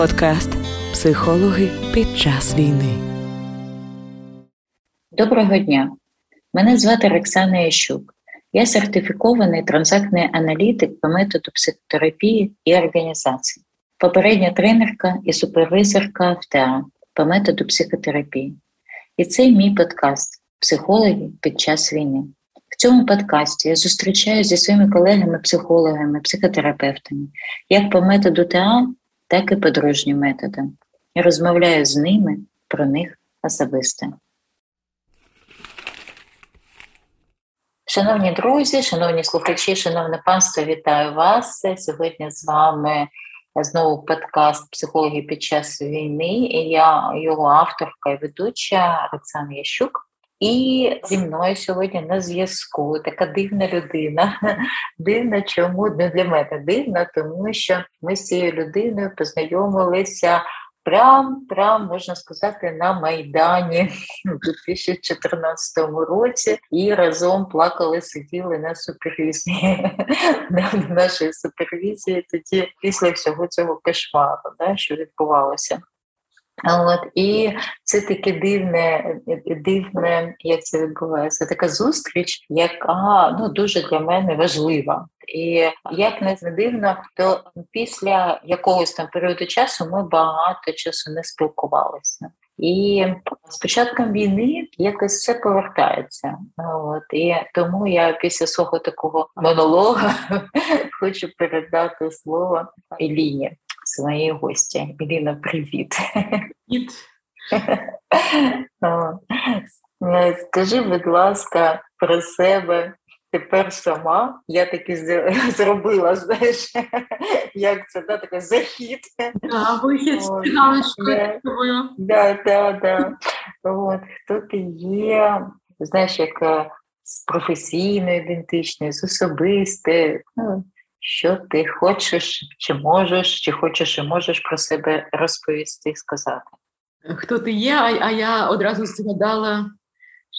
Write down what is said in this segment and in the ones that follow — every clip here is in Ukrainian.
Подкаст Психологи під час війни. Доброго дня. Мене звати Роксана Ящук. Я сертифікований транзактний аналітик по методу психотерапії і організації, попередня тренерка і супервизорка в по методу психотерапії. І це мій подкаст Психологи під час війни. В цьому подкасті я зустрічаюся зі своїми колегами-психологами, психотерапевтами, як по методу ТА, так і по дружнім методам. Я розмовляю з ними про них особисто. Шановні друзі, шановні слухачі, шановне панство, вітаю вас. Сьогодні з вами знову подкаст Психологи під час війни. І я його авторка і ведуча Оксана Ящук. І зі мною сьогодні на зв'язку така дивна людина. Дивна, чому не для мене дивна, тому що ми з цією людиною познайомилися прям, прям можна сказати, на Майдані у 2014 році і разом плакали, сиділи на супервізії на нашій супервізії. Тоді після всього цього кошмару, да, що відбувалося. От і це таке дивне, дивне, як це відбувається. Така зустріч, яка ну дуже для мене важлива. І як не дивно, то після якогось там періоду часу ми багато часу не спілкувалися. І з початком війни якось все повертається. От і тому я після свого такого монолога хочу передати слово Еліні своїй гості. Еліна, привіт. Привіт. Скажи, будь ласка, про себе тепер сама. Я таки зробила, знаєш, як це да, такий захід. А, вихід з. Да, да, да. Хто ти є, знаєш, як з професійною ідентичною, з особистою. Ну, що ти хочеш, чи можеш, чи хочеш і можеш про себе розповісти і сказати? Хто ти є? А я одразу згадала,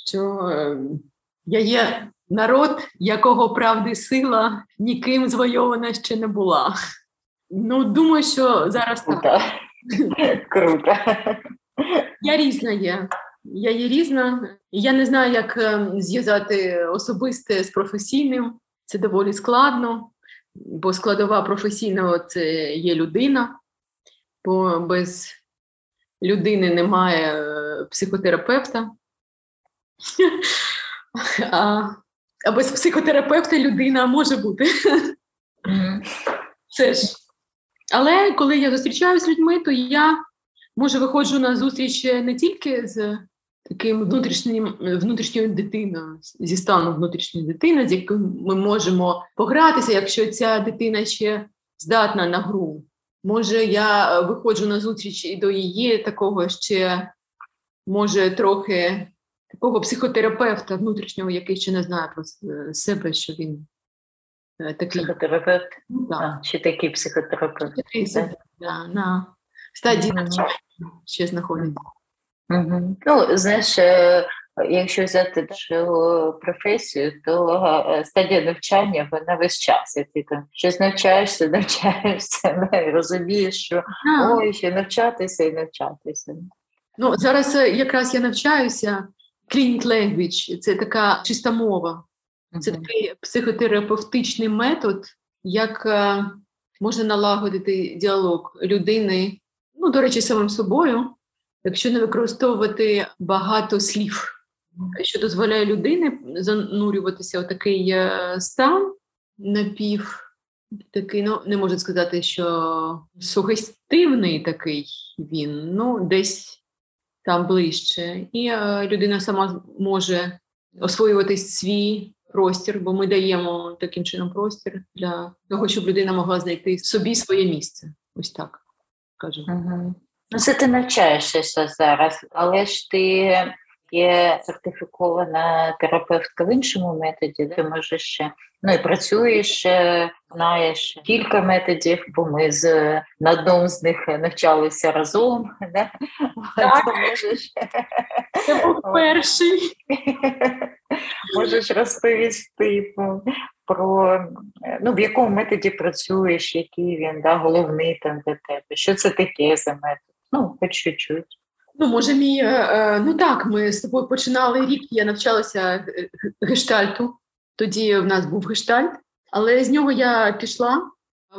що ем, я є народ, якого правди сила ніким звойована ще не була. Ну, думаю, що зараз так. Круто. Я різна є. Я є різна. Я не знаю, як ем, зв'язати особисте з професійним. Це доволі складно бо складова професійного це є людина, бо без людини немає е, психотерапевта. А а без психотерапевта людина може бути. Це ж. Але коли я зустрічаюся з людьми, то я може виходжу на зустріч не тільки з таким внутрішнім внутрішньою дитиною, зі станом внутрішньої дитини, з яким ми можемо погратися, якщо ця дитина ще здатна на гру. Може, я виходжу на зустріч і до її такого ще, може, трохи такого психотерапевта внутрішнього, який ще не знає про себе, що він е, такий психотерапевт? Да. А, чи такий психотерапевт? Такий, да? На стадії навчання ще знаходиться. Угу. Ну, знаєш, е, якщо взяти нашу професію, то е, стадія навчання вона весь час. І ти там щось навчаєшся, навчаєшся, і розумієш, що ой, ще навчатися і навчатися. Ну, зараз е, якраз я навчаюся. Clinic language – це така чиста мова. Це такий психотерапевтичний метод, як можна налагодити діалог людини, ну, до речі, самим собою якщо не використовувати багато слів, що дозволяє людині занурюватися у такий е, стан напів, такий, ну не можу сказати, що сугестивний такий він, ну десь там ближче. І е, людина сама може освоювати свій простір, бо ми даємо таким чином простір для того, щоб людина могла знайти собі своє місце. Ось так кажемо. Ну, це ти навчаєшся зараз, але ж ти є сертифікована терапевтка в іншому методі, ти можеш ще ну і працюєш, знаєш кілька методів, бо ми з на одному з них навчалися разом. Да? Так. Можеш... Це був перший. Можеш розповісти про ну, в якому методі працюєш, який він да, головний там для тебе, що це таке за метод? Ну, хоч чуть-чуть. Ну, може, мій, е, е, ну так, ми з тобою починали рік, я навчалася гештальту. Тоді в нас був гештальт, але з нього я пішла,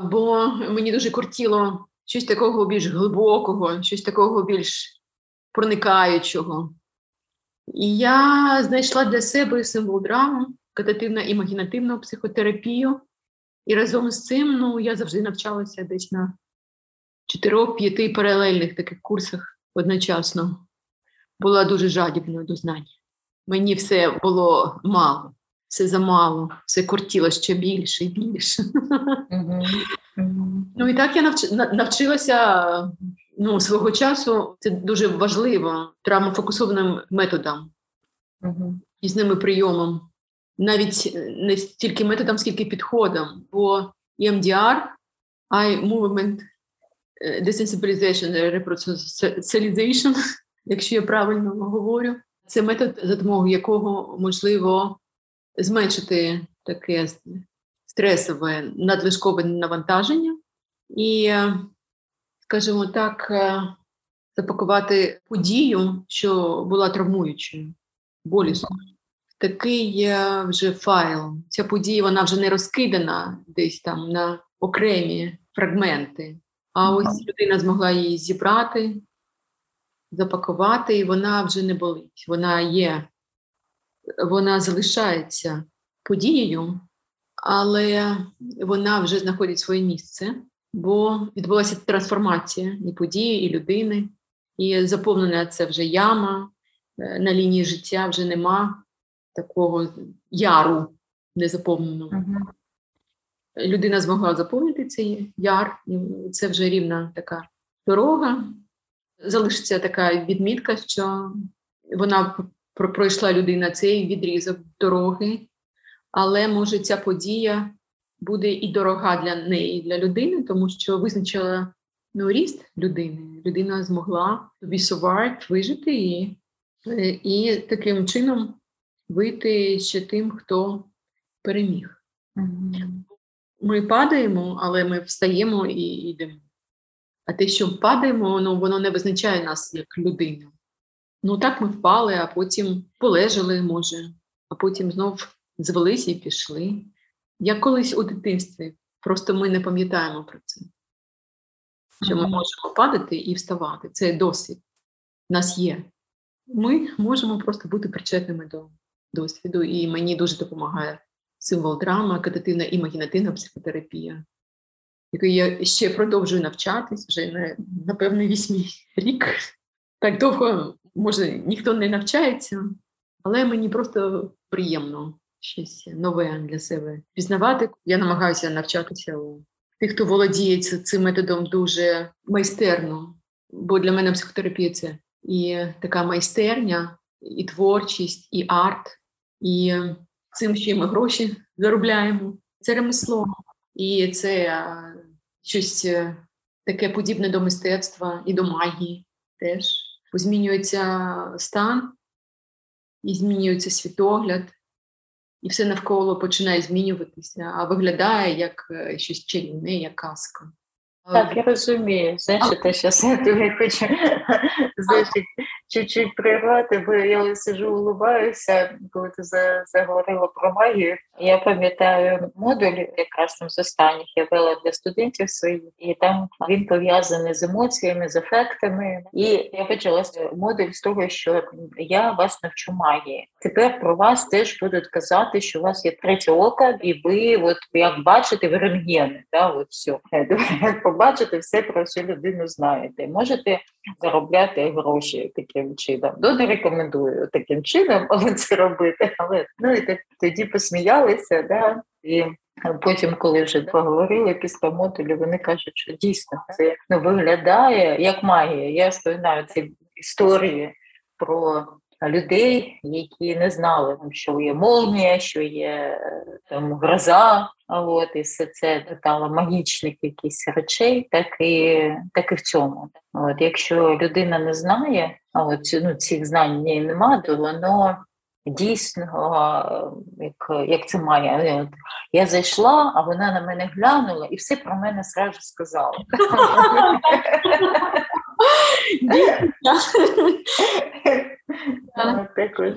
бо мені дуже кортіло щось такого більш глибокого, щось такого більш проникаючого. І я знайшла для себе символ драму, катативно імагінативну психотерапію. І разом з цим ну, я завжди навчалася десь на чотирьох-п'яти паралельних таких курсах одночасно. Була дуже жадібною до знань. Мені все було мало, все замало, все кортіло ще більше і більше. Ну і так я навч... навчилася ну, свого часу. Це дуже важливо травмофокусованим методом, різними прийомом. Навіть не стільки методом, скільки підходом, бо EMDR, Eye Movement Desensitization, Reprocessalization, якщо я правильно говорю, це метод, за допомогою якого можливо зменшити таке стресове надлишкове навантаження і, скажімо так, запакувати подію, що була травмуючою, болісною. Такий вже файл. Ця подія вона вже не розкидана десь там на окремі фрагменти. А ось людина змогла її зібрати, запакувати, і вона вже не болить. Вона є, вона залишається подією, але вона вже знаходить своє місце, бо відбулася трансформація і події, і людини, і заповнена це вже яма. Е, на лінії життя вже нема такого яру незаповненого. Людина змогла заповнити цей яр, і це вже рівна така дорога. Залишиться така відмітка, що вона пройшла людина цей відрізок дороги, але може ця подія буде і дорога для неї, для людини, тому що визначила ну, ріст людини. Людина змогла survived, вижити і, і таким чином вийти ще тим, хто переміг. Mm-hmm. Ми падаємо, але ми встаємо і йдемо. А те, що падаємо, ну, воно не визначає нас як людину. Ну так ми впали, а потім полежали, може, а потім знов звелися і пішли. Як колись у дитинстві, просто ми не пам'ятаємо про це. Що ми можемо падати і вставати. Це досвід. У нас є. Ми можемо просто бути причетними до досвіду, і мені дуже допомагає символ драма, катативна імагінативна психотерапія, який я ще продовжую навчатись вже на, напевно, вісьмий рік. Так довго, може, ніхто не навчається, але мені просто приємно щось нове для себе пізнавати. Я намагаюся навчатися у тих, хто володіє цим методом дуже майстерно, бо для мене психотерапія це і така майстерня, і творчість, і арт, і цим ще ми гроші заробляємо. Це ремесло, і це щось е, таке подібне до мистецтва і до магії теж. Змінюється стан, і змінюється світогляд, і все навколо починає змінюватися, а виглядає як е, щось чарівне, як казка. Так, я розумію. Знаєш, те, що я тобі хочу чуть-чуть пригати, бо я сижу, улыбаюся, коли ти заговорила про магію. Я пам'ятаю модуль, якраз там з останніх я вела для студентів своїх, і там він пов'язаний з емоціями, з ефектами. І я почала модуль з того, що я вас навчу магії. Тепер про вас теж будуть казати, що у вас є третє око, і ви, от як бачите, ви рентгени, да, от все. Як побачите, все про цю людину знаєте. Можете заробляти гроші таким чином. Ну, не рекомендую таким чином це робити, але ну і тоді посміялися, да і. Потім, коли вже поговорили після модулю, вони кажуть, що дійсно це ну, виглядає як магія. Я споминаю ці історії про людей, які не знали, що є молнія, що є там гроза, от, і все це детало магічних якісь речей, так і так і в цьому. От, Якщо людина не знає, а от ну, цих знань в неї немає, то воно дійсно, як як це має. Я зайшла, а вона на мене глянула і все про мене зразу сказала.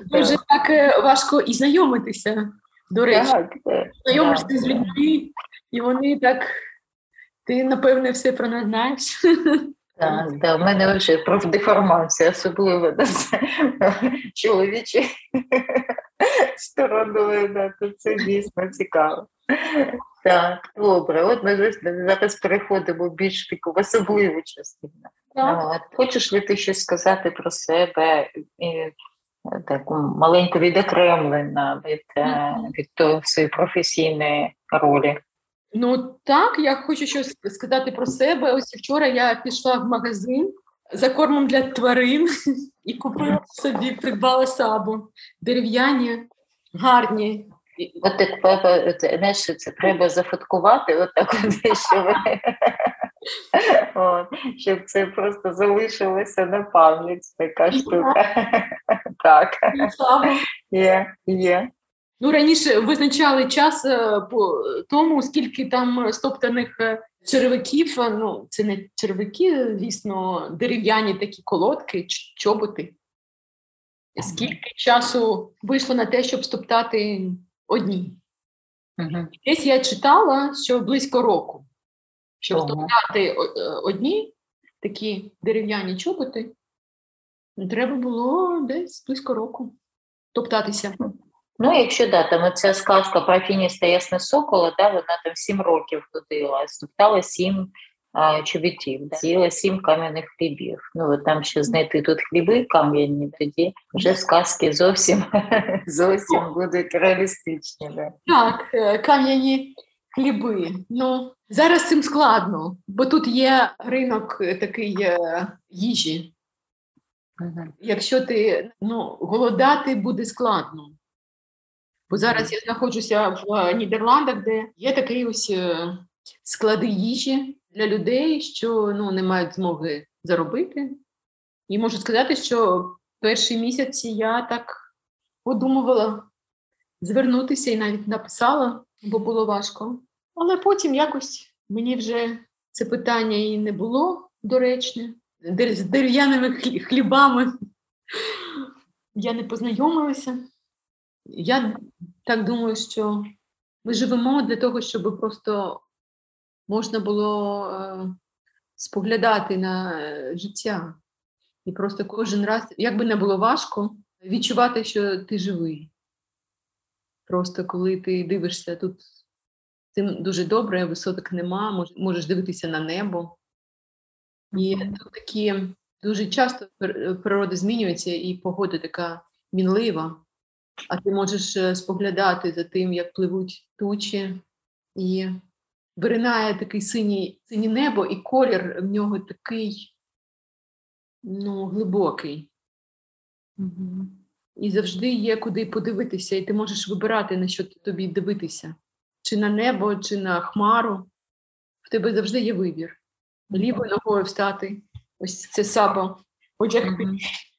Дуже так е, важко і знайомитися, до речі. Знайомишся з людьми, і вони так, ти, напевне, все про нас знаєш. Так, да, в мене вже профдеформація, особливо да, чоловічі стороною, да, то це дійсно цікаво. Так, добре, от ми зараз переходимо більш таку в особливу частину. От. Хочеш ли ти щось сказати про себе і таку маленьку відокремлена від, mm-hmm. від того, своєї професійної ролі? Ну так, я хочу щось сказати про себе. Ось вчора я пішла в магазин за кормом для тварин і купила собі, придбала сабу. Дерев'яні, гарні. От так знаєш, це треба зафоткувати, отак от, щоб, от, щоб це просто залишилося на пам'ять, така штука. Так. Є, є. Ну, раніше визначали час е, по тому, скільки там стоптаних е, червиків. Е, ну, це не червики, звісно, дерев'яні такі колодки, чоботи. Скільки часу вийшло на те, щоб стоптати одні? Десь я читала, що близько року, щоб ага. одні такі дерев'яні чоботи, треба було десь близько року топтатися. Ну, якщо да, там оця сказка про фініста Ясне Сокола, да, вона там сім років ходила, стоптала сім а, чобітів, з'їла сім кам'яних хлібів. Ну, от там ще знайти тут хліби кам'яні, тоді вже сказки зовсім зовсім будуть реалістичні. Да. Так, е, кам'яні хліби. Ну, зараз цим складно, бо тут є ринок е, такий е, їжі. Якщо ти ну, голодати буде складно. Бо зараз я знаходжуся в е, Нідерландах, де є такий ось склади їжі для людей, що ну, не мають змоги заробити. І можу сказати, що перші місяці я так подумувала звернутися і навіть написала, бо було важко. Але потім якось мені вже це питання і не було доречне. З дерев'яними хлібами я не познайомилася. Я так думаю, що ми живемо для того, щоб просто можна було е, споглядати на е, життя. І просто кожен раз, як би не було важко, відчувати, що ти живий. Просто коли ти дивишся тут цим дуже добре, висоток нема, можеш дивитися на небо. І тут такі дуже часто природа змінюється, і погода така мінлива а ти можеш е, споглядати за тим, як пливуть тучі, і виринає такий синій синє небо, і колір в нього такий ну, глибокий. Угу. І завжди є куди подивитися, і ти можеш вибирати, на що тобі дивитися. Чи на небо, чи на хмару. В тебе завжди є вибір. Лівою ногою встати, ось це одягти,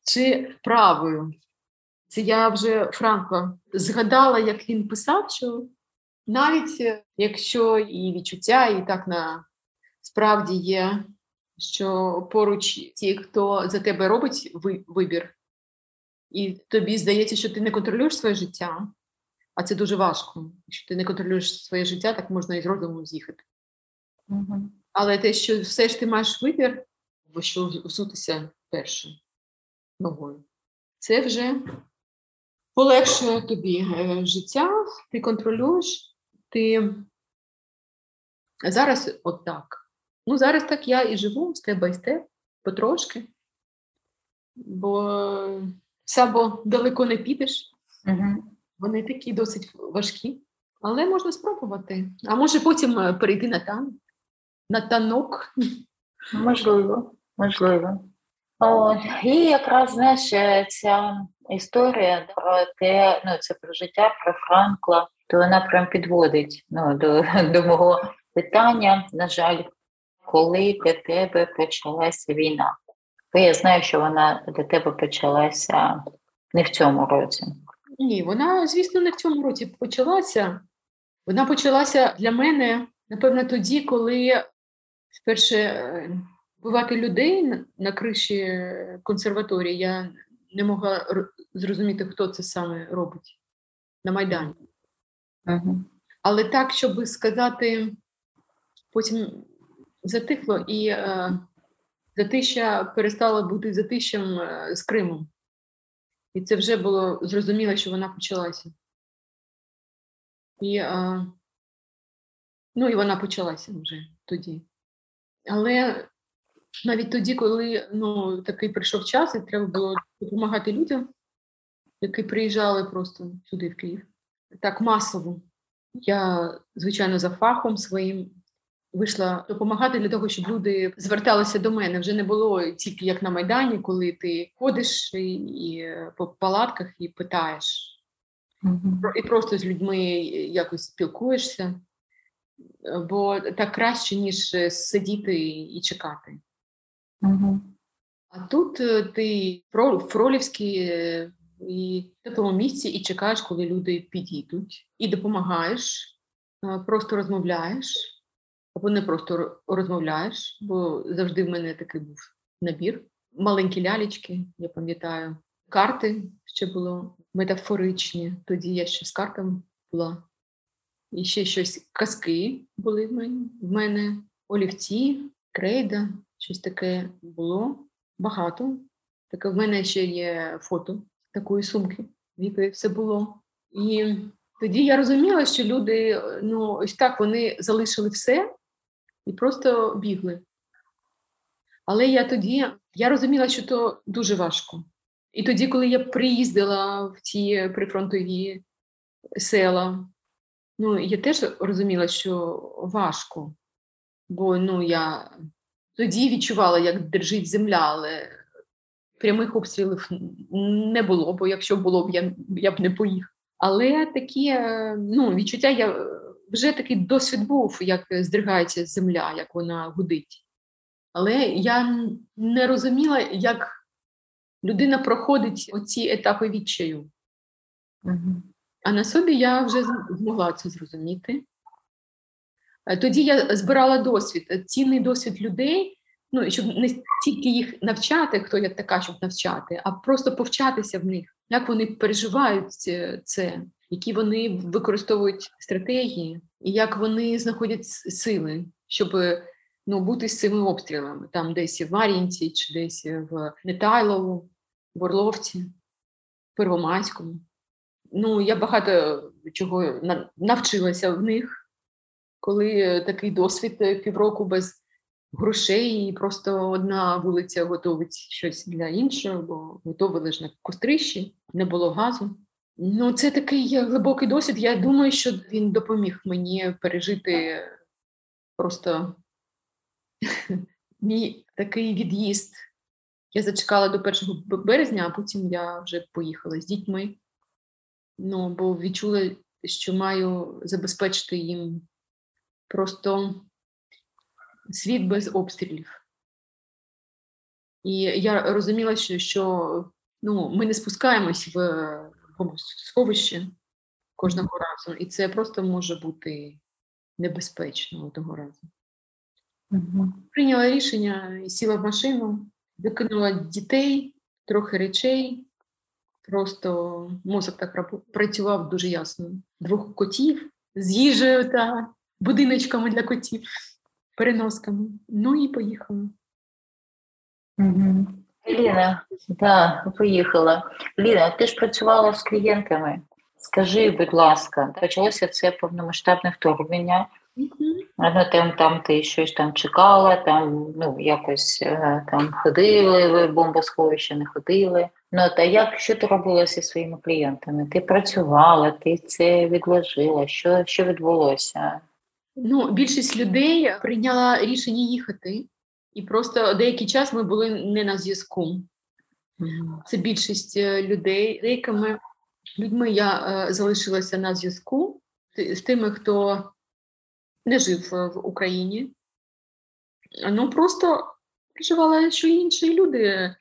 чи правою. Це я вже Франко згадала, як він писав, що навіть е, якщо і відчуття, і так на справді є, що поруч ті, хто за тебе робить вибір, і тобі здається, що ти не контролюєш своє життя, а це дуже важко. Якщо ти не контролюєш своє життя, так можна і з розуму з'їхати. Угу. Але те, що все ж ти маєш вибір, бо що взутися перше ногою, це вже полегшує тобі е, життя, ти контролюєш, ти зараз от так. Ну, зараз так я і живу степ бай степ, потрошки, бо далеко не підеш. Угу. Вони такі досить важкі, але можна спробувати. А може потім е, перейти на тан, на танок. Можливо, можливо. О, І якраз знаєш, ця історія про те, ну це про життя про Франкла, то вона прям підводить ну, до, до мого питання. На жаль, коли для тебе почалася війна? Бо я знаю, що вона для тебе почалася не в цьому році. Ні, вона, звісно, не в цьому році почалася. Вона почалася для мене, напевно, тоді, коли вперше е, бувати людей на криші консерваторії, я не могла зрозуміти, хто це саме робить на Майдані. Угу. Але так, щоб сказати, потім затихло і е, затища перестала бути затищем з Кримом. І це вже було зрозуміло, що вона почалася. І, е, Ну, і вона почалася вже тоді. Але навіть тоді, коли ну, такий прийшов час, і треба було допомагати людям, які приїжджали просто сюди, в Київ, так масово. Я, звичайно, за фахом своїм вийшла допомагати для того, щоб люди зверталися до мене. Вже не було тільки як на Майдані, коли ти ходиш і, і по палатках і питаєш. Mm-hmm. І просто з людьми якось спілкуєшся, бо так краще, ніж сидіти і чекати. Mm-hmm. А тут е, ти в Фролівській е, і в такому місці і чекаєш, коли люди підійдуть, і допомагаєш, е, просто розмовляєш або не просто розмовляєш, бо завжди в мене такий був набір. Маленькі лялечки, я пам'ятаю, карти ще було метафоричні. Тоді я ще з картами була. І ще щось казки були в мене, в мене олівці, крейда, щось таке було багато. Таке в мене ще є фото такої сумки, в якої все було. І тоді я розуміла, що люди, ну, ось так вони залишили все і просто бігли. Але я тоді я розуміла, що то дуже важко. І тоді, коли я приїздила в ті прифронтові села, ну я теж розуміла, що важко, бо ну, я тоді відчувала, як держить земля, але прямих обстрілів не було, бо якщо було б, я я б не поїхала. Але такі ну, відчуття я вже такий досвід був, як здригається земля, як вона гудить. Але я не розуміла, як людина проходить оці етапи відчаю. Угу. А на собі я вже змогла це зрозуміти. Е, тоді я збирала досвід, цінний досвід людей, ну, щоб не тільки їх навчати, хто я така, щоб навчати, а просто повчатися в них, як вони переживають це, які вони використовують стратегії, і як вони знаходять сили, щоб ну, бути з цими обстрілами, там десь в Мар'їнці, чи десь в Нетайлову, в Орловці, Первомайському. Ну, я багато чого навчилася в них, коли такий досвід півроку без грошей, і просто одна вулиця готовить щось для іншого, бо готовили ж на кострищі, не було газу. Ну, це такий глибокий досвід. Я думаю, що він допоміг мені пережити просто мій такий від'їзд. Я зачекала до 1 березня, а потім я вже поїхала з дітьми. Ну, бо відчула, що маю забезпечити їм просто світ без обстрілів. І я розуміла, що що ну, ми не спускаємось в сховище кожного разу, і це просто може бути небезпечно одного разу. Угу. Прийняла рішення і сіла в машину, викинула дітей, трохи речей. Просто мозок так працював дуже ясно. Двох котів з їжею та будиночками для котів, переносками. Ну і поїхала. Угу. Ліна, да, поїхала. Ліна, ти ж працювала з клієнтами. Скажи, будь ласка, почалося це повномасштабне вторгнення. Ну, там там ти щось там чекала, там ну якось е, там ходили, ви бомбосховище не ходили. Ну та як що ти робила зі своїми клієнтами? Ти працювала, ти це відложила? Що що відбулося? Ну, більшість людей прийняла рішення їхати і просто деякий час ми були не на зв'язку. Це більшість е, людей. Деякими людьми я е, залишилася на зв'язку з тими, хто не жив е, в Україні. Ну просто переживала, що інші люди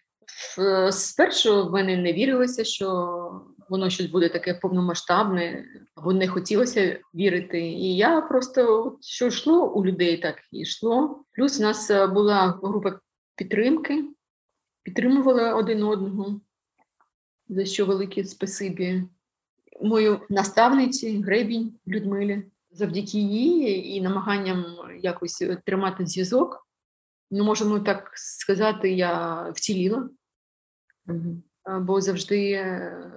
спершу в мене не вірилося, що воно щось буде таке повномасштабне, або не хотілося вірити. І я просто що йшло у людей, так і йшло. Плюс у нас була група підтримки підтримували один одного, за що велике спасибі. Мою наставниці Гребінь Людмилі. Завдяки їй і намаганням якось тримати зв'язок. Ну, можемо так сказати, я вціліла. Бо завжди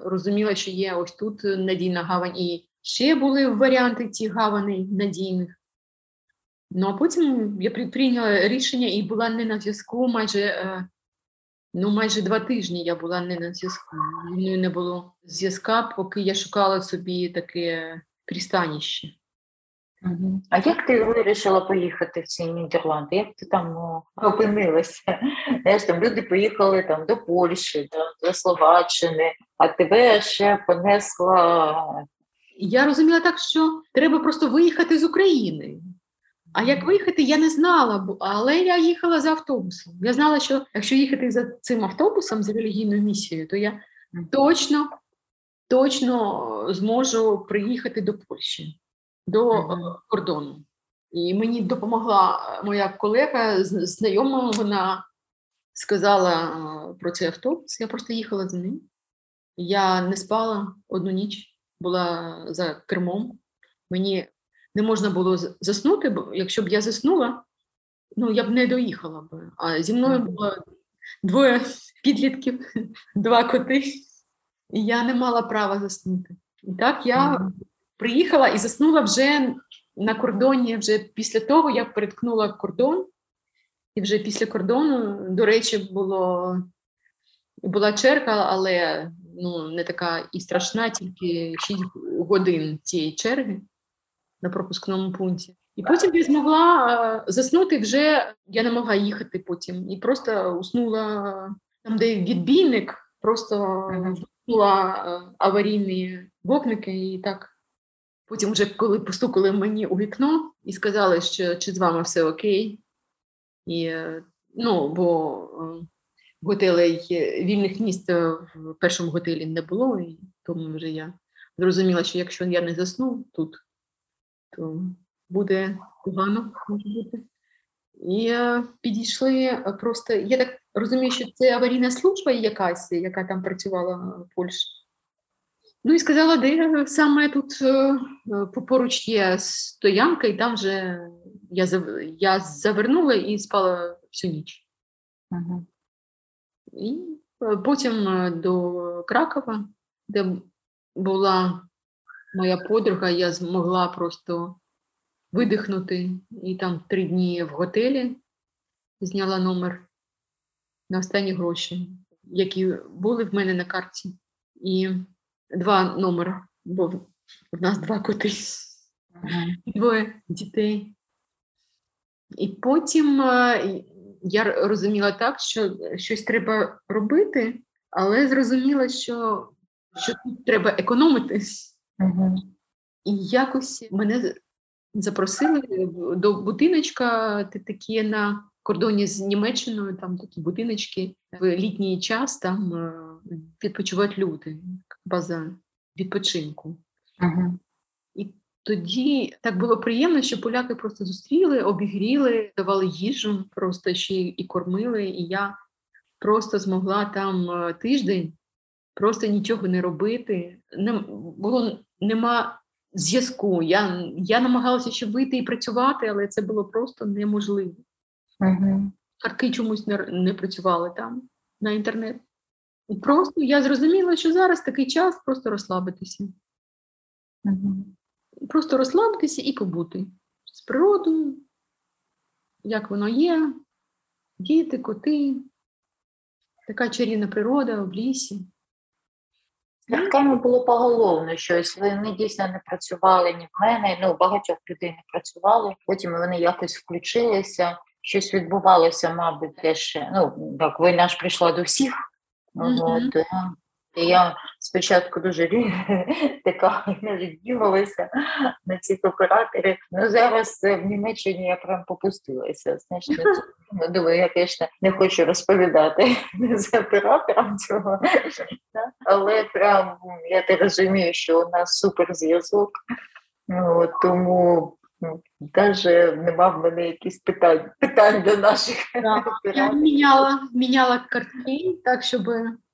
розуміла, що є ось тут надійна гавань. І ще були варіанти ці гавани надійних. Ну а потім я прийняла рішення і була не на зв'язку майже е, Ну, майже два тижні я була не на зв'язку. Мною не було зв'язка, поки я шукала собі таке пристаніще. Угу. А як ти вирішила поїхати в ці Нідерланди? Як ти там ну, опинилася? Знаєш, там Люди поїхали там, до Польщі, до, до Словаччини, а тебе ще понесла. Я розуміла так, що треба просто виїхати з України. А як виїхати, я не знала, але я їхала за автобусом. Я знала, що якщо їхати за цим автобусом з релігійною місією, то я точно точно зможу приїхати до Польщі, до mm-hmm. кордону. І мені допомогла моя колега, знайома, вона сказала про цей автобус. Я просто їхала за ним. Я не спала одну ніч, була за кермом. Мені не можна було заснути, бо якщо б я заснула, ну я б не доїхала б. А зі мною було двоє підлітків, два коти, і я не мала права заснути. І так я приїхала і заснула вже на кордоні. Вже після того я переткнула кордон, і вже після кордону, до речі, було. Була черга, але ну, не така і страшна, тільки 6 годин цієї черги на пропускному пункті. І потім я змогла е, заснути вже, я не могла їхати потім. І просто уснула там, де відбійник, просто уснула е, аварійні вогники і так. Потім, вже коли постукали мені у вікно і сказали, що чи з вами все окей. І, е, ну, бо готелей вільних місць в першому готелі не було, і тому вже я зрозуміла, що якщо я не засну тут, то буде погано може бути. І е, підійшли е, просто. Я так розумію, що це аварійна служба якась, яка там працювала в Польщі. Ну і сказала, де саме тут е, поруч є стоянка, і там вже я я завернула і спала всю ніч. Ага. І потім до Кракова, де була моя подруга, я змогла просто видихнути. І там три дні в готелі зняла номер на останні гроші, які були в мене на карті. І два номери, бо в нас два коти, двоє дітей. І потім е, я розуміла так, що щось треба робити, але зрозуміла, що що тут треба економити. Угу. І якось мене запросили до будиночка, такі на кордоні з Німеччиною, там такі будиночки в літній час там е, відпочивають люди, база відпочинку. Угу. І тоді так було приємно, що поляки просто зустріли, обігріли, давали їжу, просто ще і кормили. І я просто змогла там е, тиждень просто нічого не робити. Не було нема зв'язку. Я я намагалася ще вийти і працювати, але це було просто неможливо. Угу. Картки чомусь не, не працювали там на інтернет. І просто я зрозуміла, що зараз такий час просто розслабитися. Угу. Просто розслабитися і побути з природою, як воно є, діти, коти, така чарівна природа в лісі. Батьками було поголовно щось. Вони дійсно не працювали ні в мене. Ну багатьох людей не працювали. Потім вони якось включилися. щось відбувалося, мабуть, теж ну так війна ж прийшла до всіх. Е, і я спочатку дуже така надіялася на цих операторів. Ну зараз в Німеччині я прям попустилася. Цю тему. думаю, я, звісно, не хочу розповідати за оператором цього, але прям я так розумію, що у нас суперзв'язок. Ну, тому навіть нема в мене якісь питань, питань до наших Да. Я міняла, міняла картки, так, щоб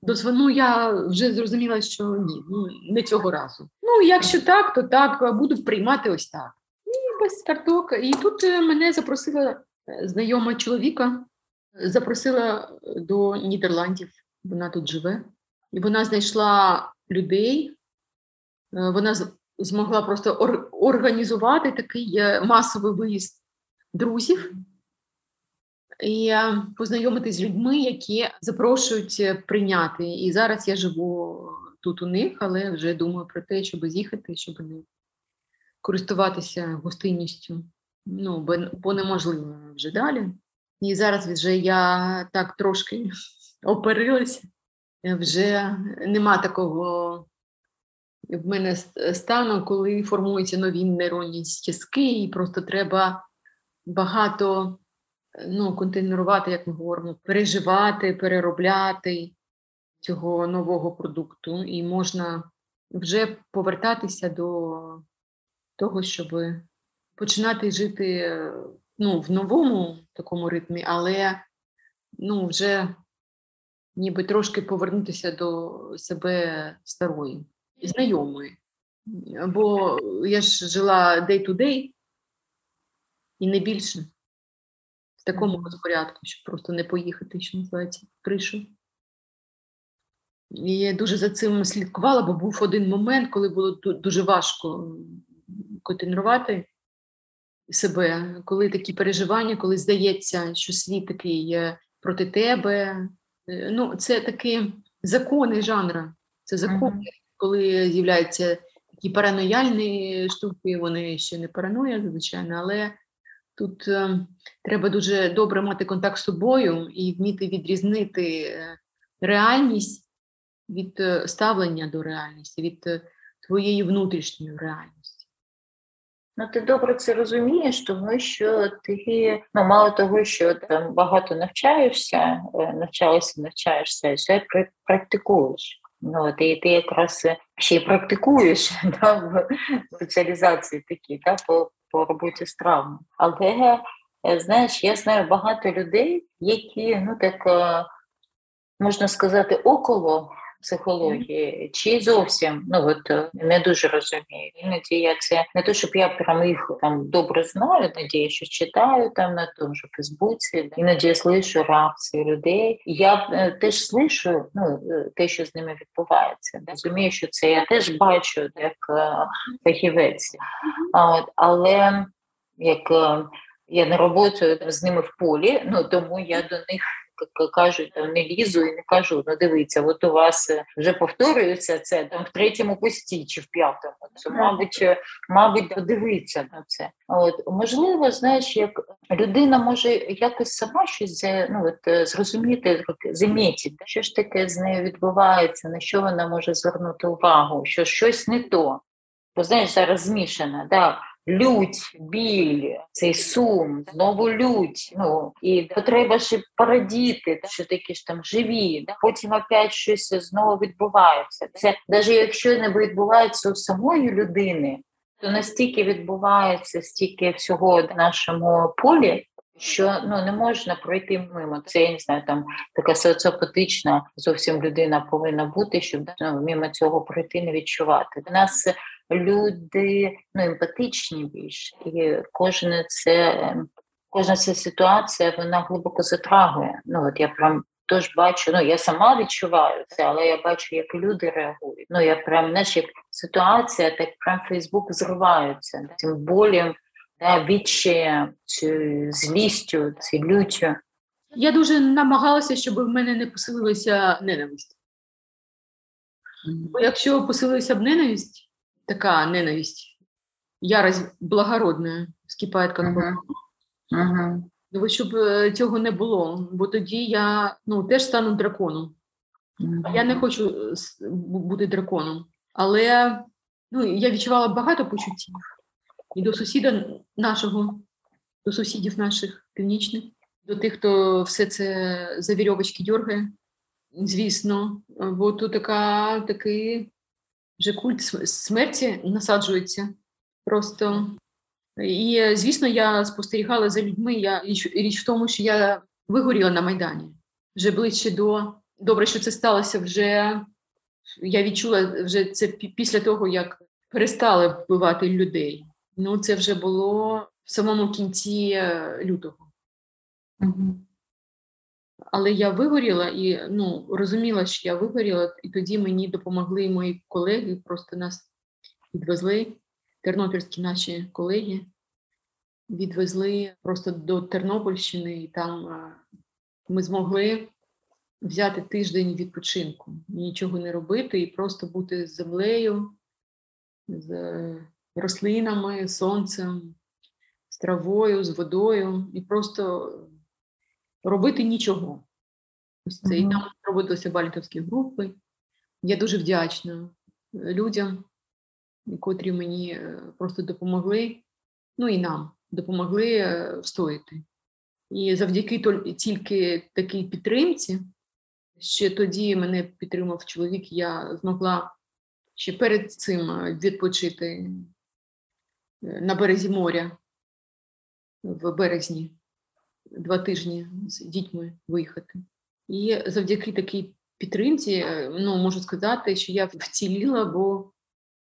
дозвон... Ну, я вже зрозуміла, що ні, ну, не цього разу. Ну, якщо так, то так, буду приймати ось так. І без карток. І тут е, мене запросила е, знайома чоловіка, запросила до Нідерландів. Вона тут живе. І вона знайшла людей. Е, Вона змогла просто ор- організувати такий е, масовий виїзд друзів і е, познайомитись з людьми, які запрошують е, прийняти. І зараз я живу тут у них, але вже думаю про те, щоб з'їхати, щоб не користуватися гостинністю. Ну, бо, бо неможливо вже далі. І зараз вже я так трошки оперилася. Вже нема такого в мене с- стану, коли формуються нові нейронні зв'язки, і просто треба багато ну, контейнерувати, як ми говоримо, переживати, переробляти цього нового продукту, і можна вже повертатися до того, щоб починати жити е, ну, в новому такому ритмі, але ну, вже ніби трошки повернутися до себе старої, знайомої. Бо я ж жила day to day і не більше в такому розпорядку, щоб просто не поїхати, що називається, в кришу. І я дуже за цим слідкувала, бо був один момент, коли було дуже важко контейнерувати себе, коли такі переживання, коли здається, що світ такий е, проти тебе. Е, Ну, це такі закони жанра. Це закони. Коли з'являються такі паранояльні штуки, вони ще не параноя, звичайно, але тут е, треба дуже добре мати контакт з собою і вміти відрізнити е, реальність від е, ставлення до реальності, від е, твоєї внутрішньої реальності. Ну, ти добре це розумієш, тому що ти ну мало того, що там багато навчаєшся, навчалася, навчаєшся, ще практикуєш. Ну, і ти якраз е, ще й практикуєш да, в спеціалізації такі, да, по, по роботі з травмами. Але е, знаєш, я знаю багато людей, які ну так е, можна сказати, около психології, чи зовсім ну от е, не дуже розумію. Іноді я це не то, щоб я прям їх там добре знаю, іноді я щось читаю там на тому ж Фейсбуці, іноді я слышу реакції людей. Я е, теж слышу ну, е, те, що з ними відбувається. Розумію, що це я теж бачу як фахівець. Але як я не роботою з ними в полі, ну тому я до них кажуть, там не лізу і не кажу, ну дивіться, от у вас е, вже повторюється це там в третьому пості чи в п'ятому. Це, мабуть, е, мабуть, подивитися на це. От можливо, знаєш, як людина може якось сама щось ну, от, е, зрозуміти, замітити, що ж таке з нею відбувається, на що вона може звернути увагу, що щось не то. Бо знаєш, зараз змішана, да. Лють, біль, цей сум, знову лють. Ну і потреба ще порадіти, що такі ж там живі. Потім опять щось знову відбувається. Це навіть якщо не відбувається у самої людини, то настільки відбувається стільки всього в нашому полі. Що ну не можна пройти мимо. Це я не знаю, там така соціопатична зовсім людина повинна бути, щоб ну, мимо цього пройти, не відчувати. У нас люди ну, емпатичні більше, і кожна це кожна ця ситуація вона глибоко затрагує. Ну от я прям теж бачу, ну я сама відчуваю це, але я бачу, як люди реагують. Ну я прям знаєш, як ситуація, так прям Фейсбук зривається цим болем, да, відчаєм, цією злістю, цією люттю. Я дуже намагалася, щоб в мене не посилилася ненависть. Бо якщо посилилася б ненависть, така ненависть, ярость благородна, вскипає як Мгм. Мгм. Ну, щоб цього не було, бо тоді я ну, теж стану драконом. Я не хочу е, бути драконом, але ну, я відчувала багато почуттів і до сусіда нашого, до сусідів наших північних, до тих, хто все це за вірьовочки дьоргає, звісно, бо тут така такий вже культ смерті насаджується просто. І, звісно, я спостерігала за людьми. Я річ, в тому, що я вигоріла на Майдані вже ближче до добре, що це сталося вже. Я відчула вже це після того, як перестали вбивати людей. Ну, це вже було в самому кінці е, лютого. Угу. Але я вигоріла і ну, розуміла, що я вигоріла, і тоді мені допомогли мої колеги, просто нас відвезли, тернопільські наші колеги відвезли просто до Тернопільщини, і там ми змогли взяти тиждень відпочинку, нічого не робити і просто бути з землею, з рослинами, сонцем, з травою, з водою, і просто робити нічого. Ось це. І там проводилися бальтовські групи. Я дуже вдячна людям, котрі мені е, просто допомогли, ну і нам допомогли е, встояти. І завдяки тільки такій підтримці, ще тоді мене підтримав чоловік, я змогла ще перед цим е, відпочити на березі моря в березні, два тижні з дітьми виїхати. І завдяки такій підтримці, е, ну можу сказати, що я вціліла, бо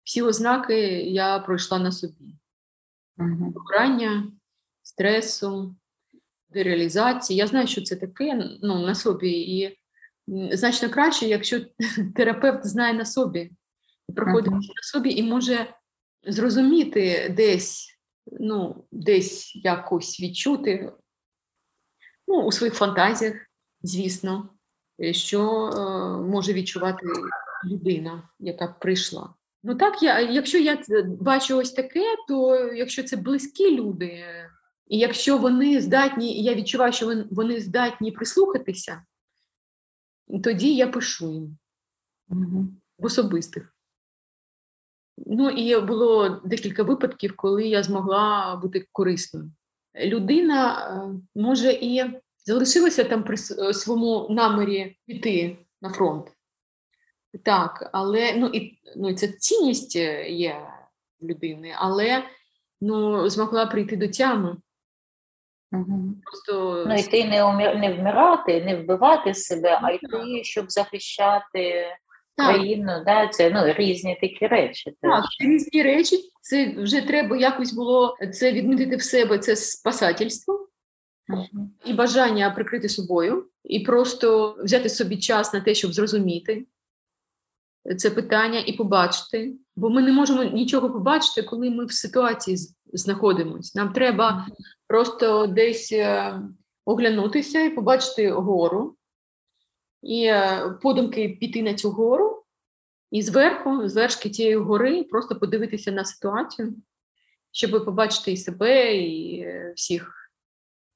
всі ознаки я пройшла на собі. Вигорання, стресу, дереалізації. Я знаю, що це таке ну, на собі, і значно краще, якщо терапевт знає на собі, проходить uh-huh. на собі і може зрозуміти десь, ну, десь якось відчути ну, у своїх фантазіях, звісно, що е, може відчувати людина, яка прийшла. Ну так, я, якщо я бачу ось таке, то якщо це близькі люди, і якщо вони здатні, і я відчуваю, що вони здатні прислухатися, тоді я пишу їм угу. в особистих. Ну і було декілька випадків, коли я змогла бути корисною. Людина е, може і залишилася там при своєму намірі піти на фронт. Так, але ну і ну, це цінність е, є людини, але ну, змогла прийти до тями. Угу. Просто... Ну, йти не умір... не вмирати, не вбивати себе, а йти, щоб захищати. Країну. Да? Це ну, різні такі речі. Так, це різні речі. Це вже треба якось було це відмітити в себе, це спасательство. І бажання прикрити собою, і просто взяти собі час на те, щоб зрозуміти, це питання і побачити, бо ми не можемо нічого побачити, коли ми в ситуації знаходимося. Нам треба просто десь е, оглянутися і побачити гору, і е, подумки піти на цю гору, і зверху, з цієї гори, просто подивитися на ситуацію, щоб побачити і себе, і е, всіх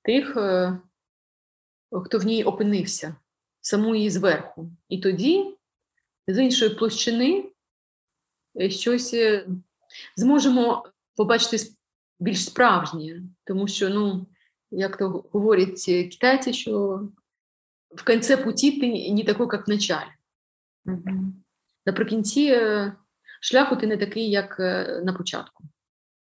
тих, хто в ній опинився, саму її зверху. І тоді з іншої площини е, щось е, зможемо побачити більш справжнє, тому що, ну, як то говорять китайці, що в кінці путі ти не такий, як в началі. Угу. Наприкінці е, шляху ти не такий, як на початку.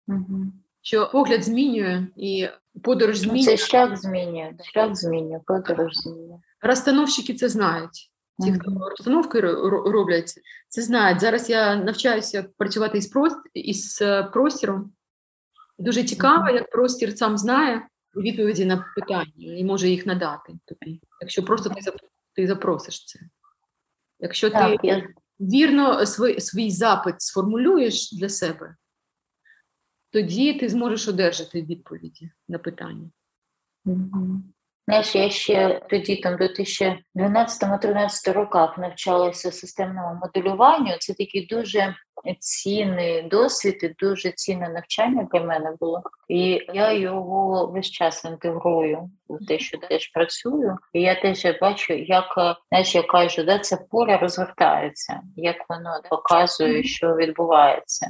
Угу. Що погляд змінює і подорож ну, змінює. Це шлях змінює, шлях змінює, подорож змінює. Розстановщики це знають. Ті, хто розстановки роблять, це знають. Зараз я навчаюся працювати із із е, простіром. Дуже цікаво, як простір сам знає відповіді на питання і може їх надати тобі. Якщо просто ти ти запросиш це. Якщо так, ти я... вірно свій, свій запит сформулюєш для себе, тоді ти зможеш одержати відповіді на питання. Угу. Знаєш, я ще тоді, там, до 2012-13 роках навчалася системному моделюванню. Це такий дуже цінний досвід і дуже цінне навчання для мене було. І я його весь час інтегрую в те, що теж працюю. І я теж бачу, як знаєш, я кажу, да, це поле розгортається, як воно показує, що відбувається.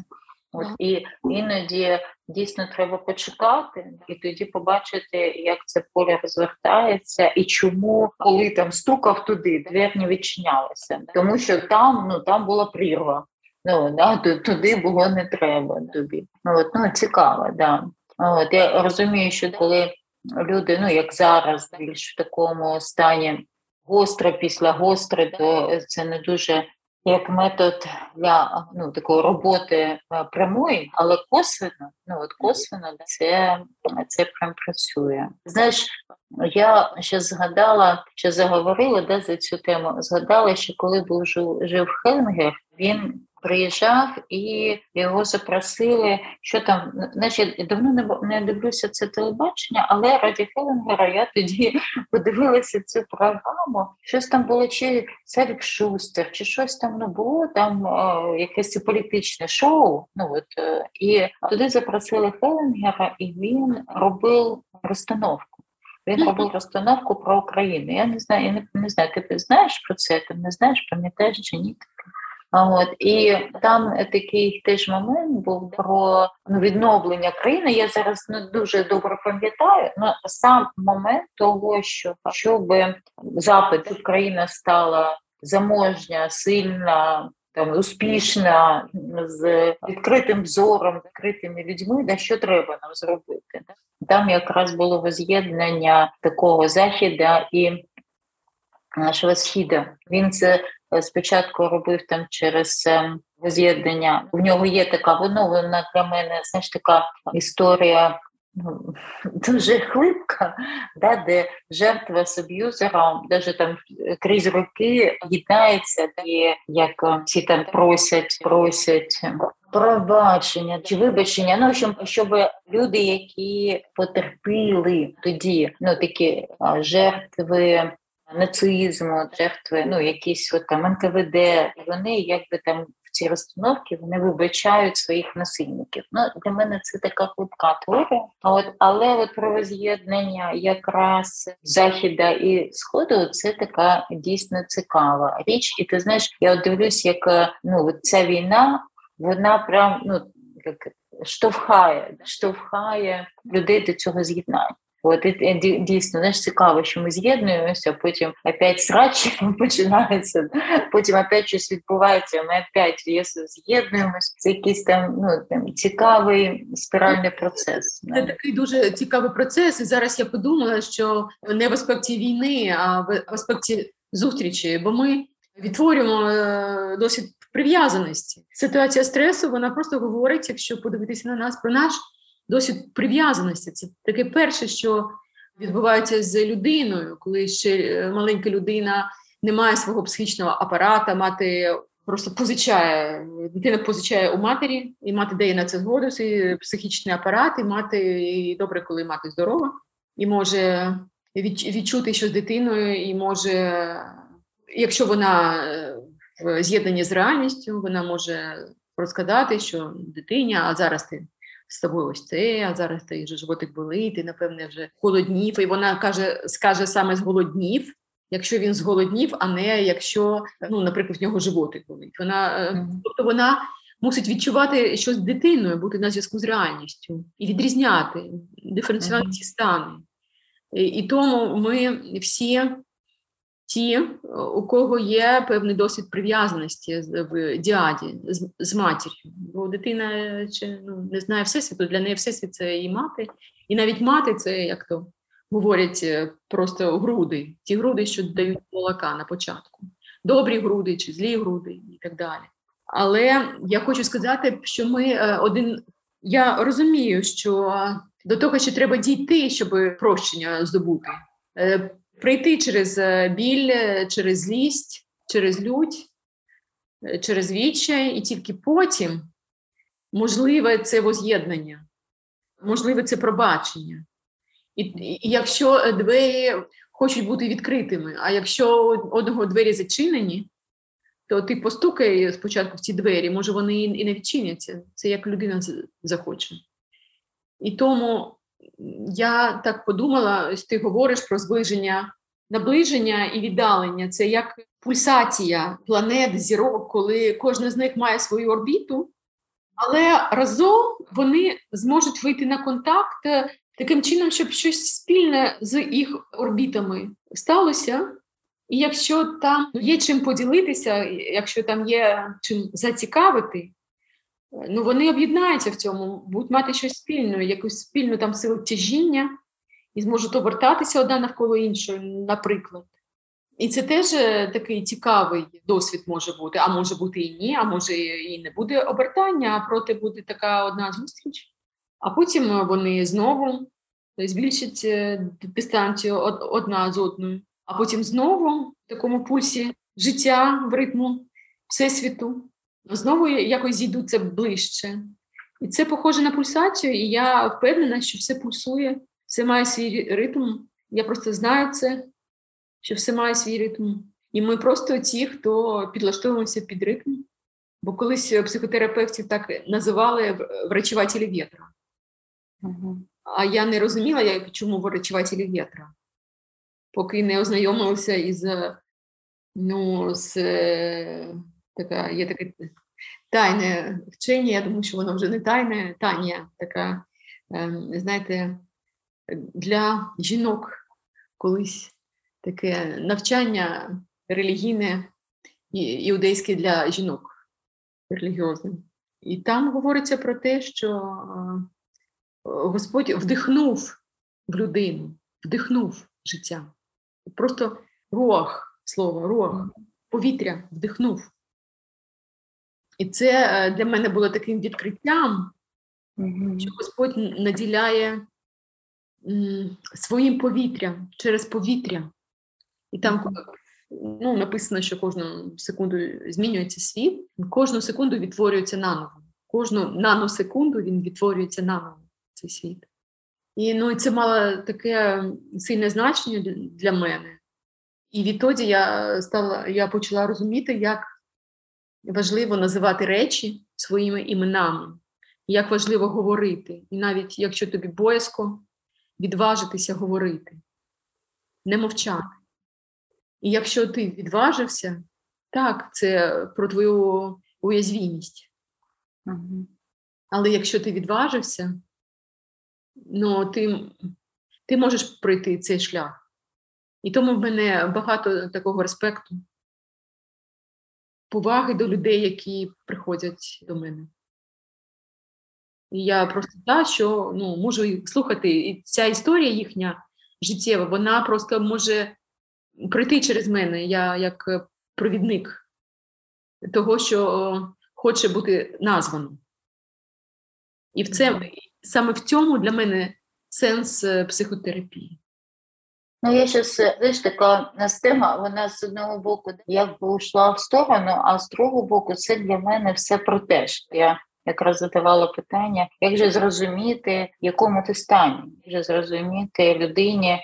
От і іноді дійсно треба почекати, і тоді побачити, як це поле розвертається, і чому, коли там стукав туди, двері не відчинялися, тому що там ну там була прірва. Ну да, туди було не треба тобі. Ну, от, ну цікаво, да. От я розумію, що коли люди, ну як зараз, більш в такому стані гостро після гостри, то це не дуже як метод для ну, такої роботи е, прямої, але косвенно, ну от косвенно це це прям працює. Знаєш, я ще згадала, що заговорила да, за цю тему. Згадала, що коли був жив, жив Хеллінгер, він приїжджав і його запросили, що там значить, я давно не не дивлюся це телебачення, але ради Хеллінгера я тоді подивилася цю програму. Щось там було чи Савік Шустер, чи щось там не було, там е, якесь політичне шоу. Ну от е, і туди запросили Хеллінгера, і він робив розстановку. Він робив розстановку про Україну. Я не знаю, я не, не знаю, ти знаєш про це, ти не знаєш, пам'ятаєш чи ні? От і там такий теж момент був про ну, відновлення країни. Я зараз не дуже добре пам'ятаю, але сам момент того, що щоб запит щоб країна стала заможня, сильна. Там успішна з відкритим взором, відкритими людьми, да що треба нам зробити. Там якраз було воз'єднання такого західа і нашого східу. Він це спочатку робив там через ем, з'єднання. В нього є така вона для мене знаєш, така історія. Ну, дуже хлипка, да, де жертва з аб'юзером, навіть там крізь роки єднається, і як ем, всі там просять, просять пробачення чи вибачення. Ну щоб, щоб люди, які потерпіли тоді, ну такі жертви нацизму, жертви, ну якісь от там НКВД, вони якби там в ці розстановки вони вибачають своїх насильників. Ну для мене це така хлипка теорія. От але от про роз'єднання якраз західа і сходу це така дійсно цікава річ. І ти знаєш, я от дивлюсь, як ну ця війна, вона прям ну як штовхає, штовхає людей до цього з'єднання. От і дійсно знаєш, цікаво, що ми з'єднуємося, потім опять срач починається, потім опять щось відбувається. Ми опять з'єднуємося. Це якийсь там ну там цікавий спіральний процес. Це такий дуже цікавий процес. І зараз я подумала, що не в аспекті війни, а в аспекті зустрічі, бо ми відтворюємо е, досить прив'язаності. Ситуація стресу вона просто говорить, якщо подивитися на нас про наш досвід прив'язаності. Це таке перше, що відбувається з людиною, коли ще е, маленька людина не має свого психічного апарата, мати просто позичає, дитина позичає у матері, і мати дає на це згоду, свій психічний апарат, і мати і добре, коли мати здорова, і може відчути щось з дитиною, і може, якщо вона е, в з'єднанні з реальністю, вона може розказати, що дитиня, а зараз ти з тобою ось це, а зараз ти вже животик болить, ти, напевне, вже голоднів. І вона каже, скаже саме зголоднів, якщо він зголоднів, а не якщо, ну, наприклад, в нього животик болить. Вона, mm-hmm. Тобто вона мусить відчувати щось з дитиною, бути на зв'язку з реальністю і відрізняти диференціювати ці mm-hmm. стани. І, і тому ми всі ті, у кого є певний досвід прив'язаності в діаді з, з матір'ю. Бо дитина чи ну, не знає всесвіту, для неї всесвіт це її мати. І навіть мати це як то говорять е, просто груди, ті груди, що дають молока на початку. Добрі груди чи злі груди і так далі. Але я хочу сказати, що ми е, один. Я розумію, що до того, що треба дійти, щоб прощення здобути. Прийти через е, біль, е, через злість, через лють, е, через відчай, і тільки потім можливе це воз'єднання, можливе це пробачення. І, і якщо двері хочуть бути відкритими, а якщо одного двері зачинені, то ти постукай спочатку в ці двері, може вони і не відчиняться. Це як людина захоче. І тому я так подумала, ти говориш про зближення, наближення і віддалення. Це як пульсація планет, зірок, коли кожна з них має свою орбіту, але разом вони зможуть вийти на контакт е, таким чином, щоб щось спільне з їх орбітами сталося. І якщо там є чим поділитися, якщо там є чим зацікавити, ну вони об'єднаються в цьому, будуть мати щось спільне, якусь спільну там силу тяжіння і зможуть обертатися одна навколо іншої, наприклад. І це теж е, такий цікавий досвід може бути, а може бути і ні, а може і не буде обертання, а проте буде така одна зустріч. А потім вони знову збільшать е, дистанцію одна з одною, а потім знову в такому пульсі життя в ритму Всесвіту, знову якось зійдуться ближче. І це похоже на пульсацію, і я впевнена, що все пульсує, все має свій ритм. Я просто знаю це що все має свій ритм. І ми просто ті, хто підлаштовуємося під ритм. Бо колись психотерапевтів так називали врачувателі вітра. Угу. А я не розуміла, як, чому врачувателі вітра, поки не ознайомилася із ну, з така, є таке тайне вчення, я думаю, що воно вже не тайне, тання така, ем, знаєте, для жінок колись таке навчання релігійне іудейське для жінок релігіозне. І там говориться про те, що Господь вдихнув в людину, вдихнув життя. Просто рог, слово, рог, повітря вдихнув. І це е, для мене було таким відкриттям, що Господь наділяє своїм повітрям через повітря. І там ну, написано, що кожну секунду змінюється світ, кожну секунду відтворюється наново. Кожну наносекунду він відтворюється наново цей світ. І ну, це мало таке сильне значення для мене. І відтоді я стала, я почала розуміти, як важливо називати речі своїми іменами, як важливо говорити. І навіть якщо тобі боязко, відважитися говорити, не мовчати. І якщо ти відважився, так, це про твою уязвімість. Угу. Але якщо ти відважився, ну, ти, ти можеш пройти цей шлях. І тому в мене багато такого респекту, поваги до людей, які приходять до мене. І я просто та, що ну, можу слухати, і ця історія їхня життєва, вона просто може пройти через мене. Я як е, провідник того, що хоче бути названо. І в це, саме в цьому для мене сенс е, психотерапії. Ну, я зараз, знаєш, така тема, вона з одного боку якби йшла в сторону, а з другого боку, це для мене все про те, що я якраз задавала питання, як же зрозуміти, в якому ти стані, як же зрозуміти людині,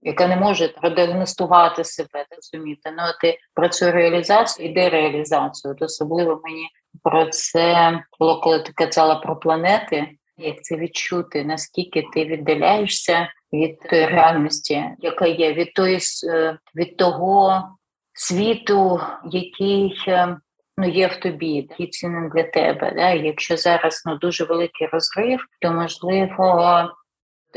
яка не може продіагностувати себе, розуміти. Ну ти про цю реалізацію і дереалізацію. От особливо мені про це було, коли ти казала про планети. Як це відчути, наскільки ти віддаляєшся від тої реальності, яка є, від тої е, від того світу, який е, ну є в тобі, який цінний для тебе. Да? Якщо зараз ну дуже великий розрив, то можливо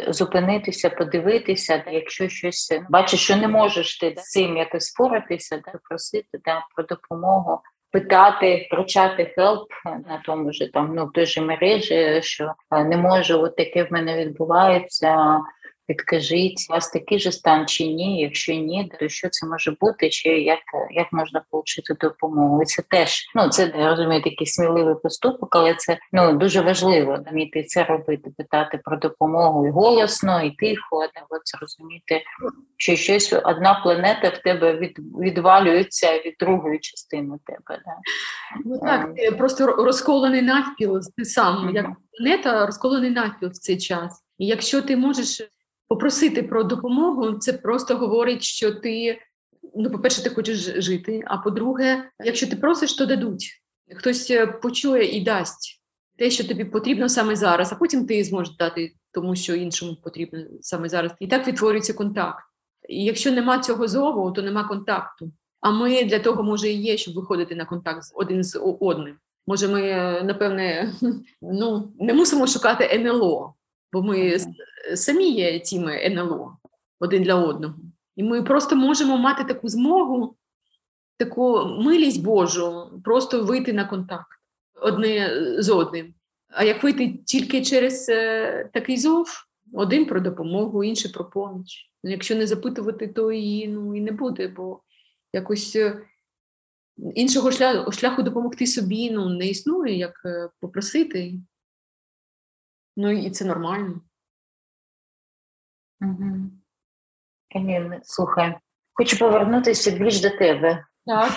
зупинитися, подивитися, якщо щось бачиш, що не можеш ти з цим якось впоратися, да, просити да, про допомогу. Питати, втручати хелп на тому ж там ну в той же мережі, що не можу, от таке в мене відбувається. Підкажіть, у вас такий же стан чи ні? Якщо ні, то що це може бути, чи як як можна отримати допомогу? І це теж ну це я розумію, такий сміливий поступок, але це ну дуже важливо вміти це робити, питати про допомогу і голосно, і тихо, от зрозуміти, що щось одна планета в тебе від, відвалюється від другої частини тебе. Да? Ну так, ем. просто розколений навпіл ти сам, mm-hmm. як планета розколений навпіл в цей час. І якщо ти можеш попросити про допомогу, це просто говорить, що ти, ну, по-перше, ти хочеш жити. А по-друге, якщо ти просиш, то дадуть. Хтось е, почує і дасть те, що тобі потрібно саме зараз, а потім ти зможеш дати тому, що іншому потрібно саме зараз. І так відтворюється контакт. І якщо нема цього зову, то нема контакту. А ми для того, може, і є, щоб виходити на контакт один з одним. Може, ми, напевне, ну, не мусимо шукати НЛО, бо ми самі є тіми НЛО один для одного. І ми просто можемо мати таку змогу, таку милість Божу, просто вийти на контакт одне з одним. А як вийти тільки через е, такий зов, один про допомогу, інший про поміч. Якщо не запитувати, то і ну, і не буде, бо якось е, іншого шляху шляху допомогти собі ну, не існує, як е, попросити. Ну і це нормально. Угу. Слухай, хочу повернутися більш до тебе. Так.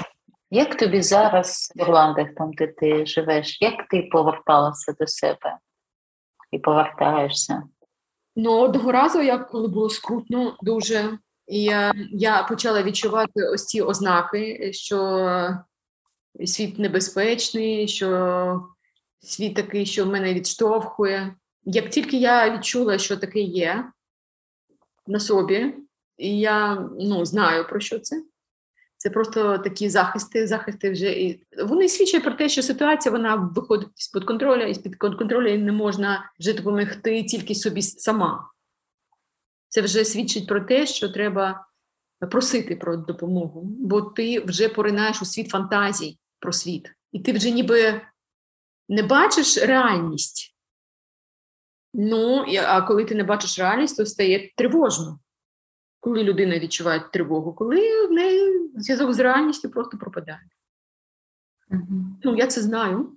Як тобі зараз в Ірландах, там де ти живеш, як ти поверталася до себе і повертаєшся? Ну, одного разу, я коли було скрутно дуже, і я, я почала відчувати ось ці ознаки, що світ небезпечний, що світ такий, що мене відштовхує. Як тільки я відчула, що таке є на собі, і я ну, знаю про що це. Це просто такі захисти, захисти вже і вони свідчать про те, що ситуація вона виходить з під контролю, і з під контролю не можна вже допомогти тільки собі сама. Це вже свідчить про те, що треба просити про допомогу, бо ти вже поринаєш у світ фантазій про світ, і ти вже ніби не бачиш реальність. Ну, а коли ти не бачиш реальність, то стає тривожно коли людина відчуває тривогу, коли в неї зв'язок з реальністю просто пропадає. Uh-huh. Ну, я це знаю.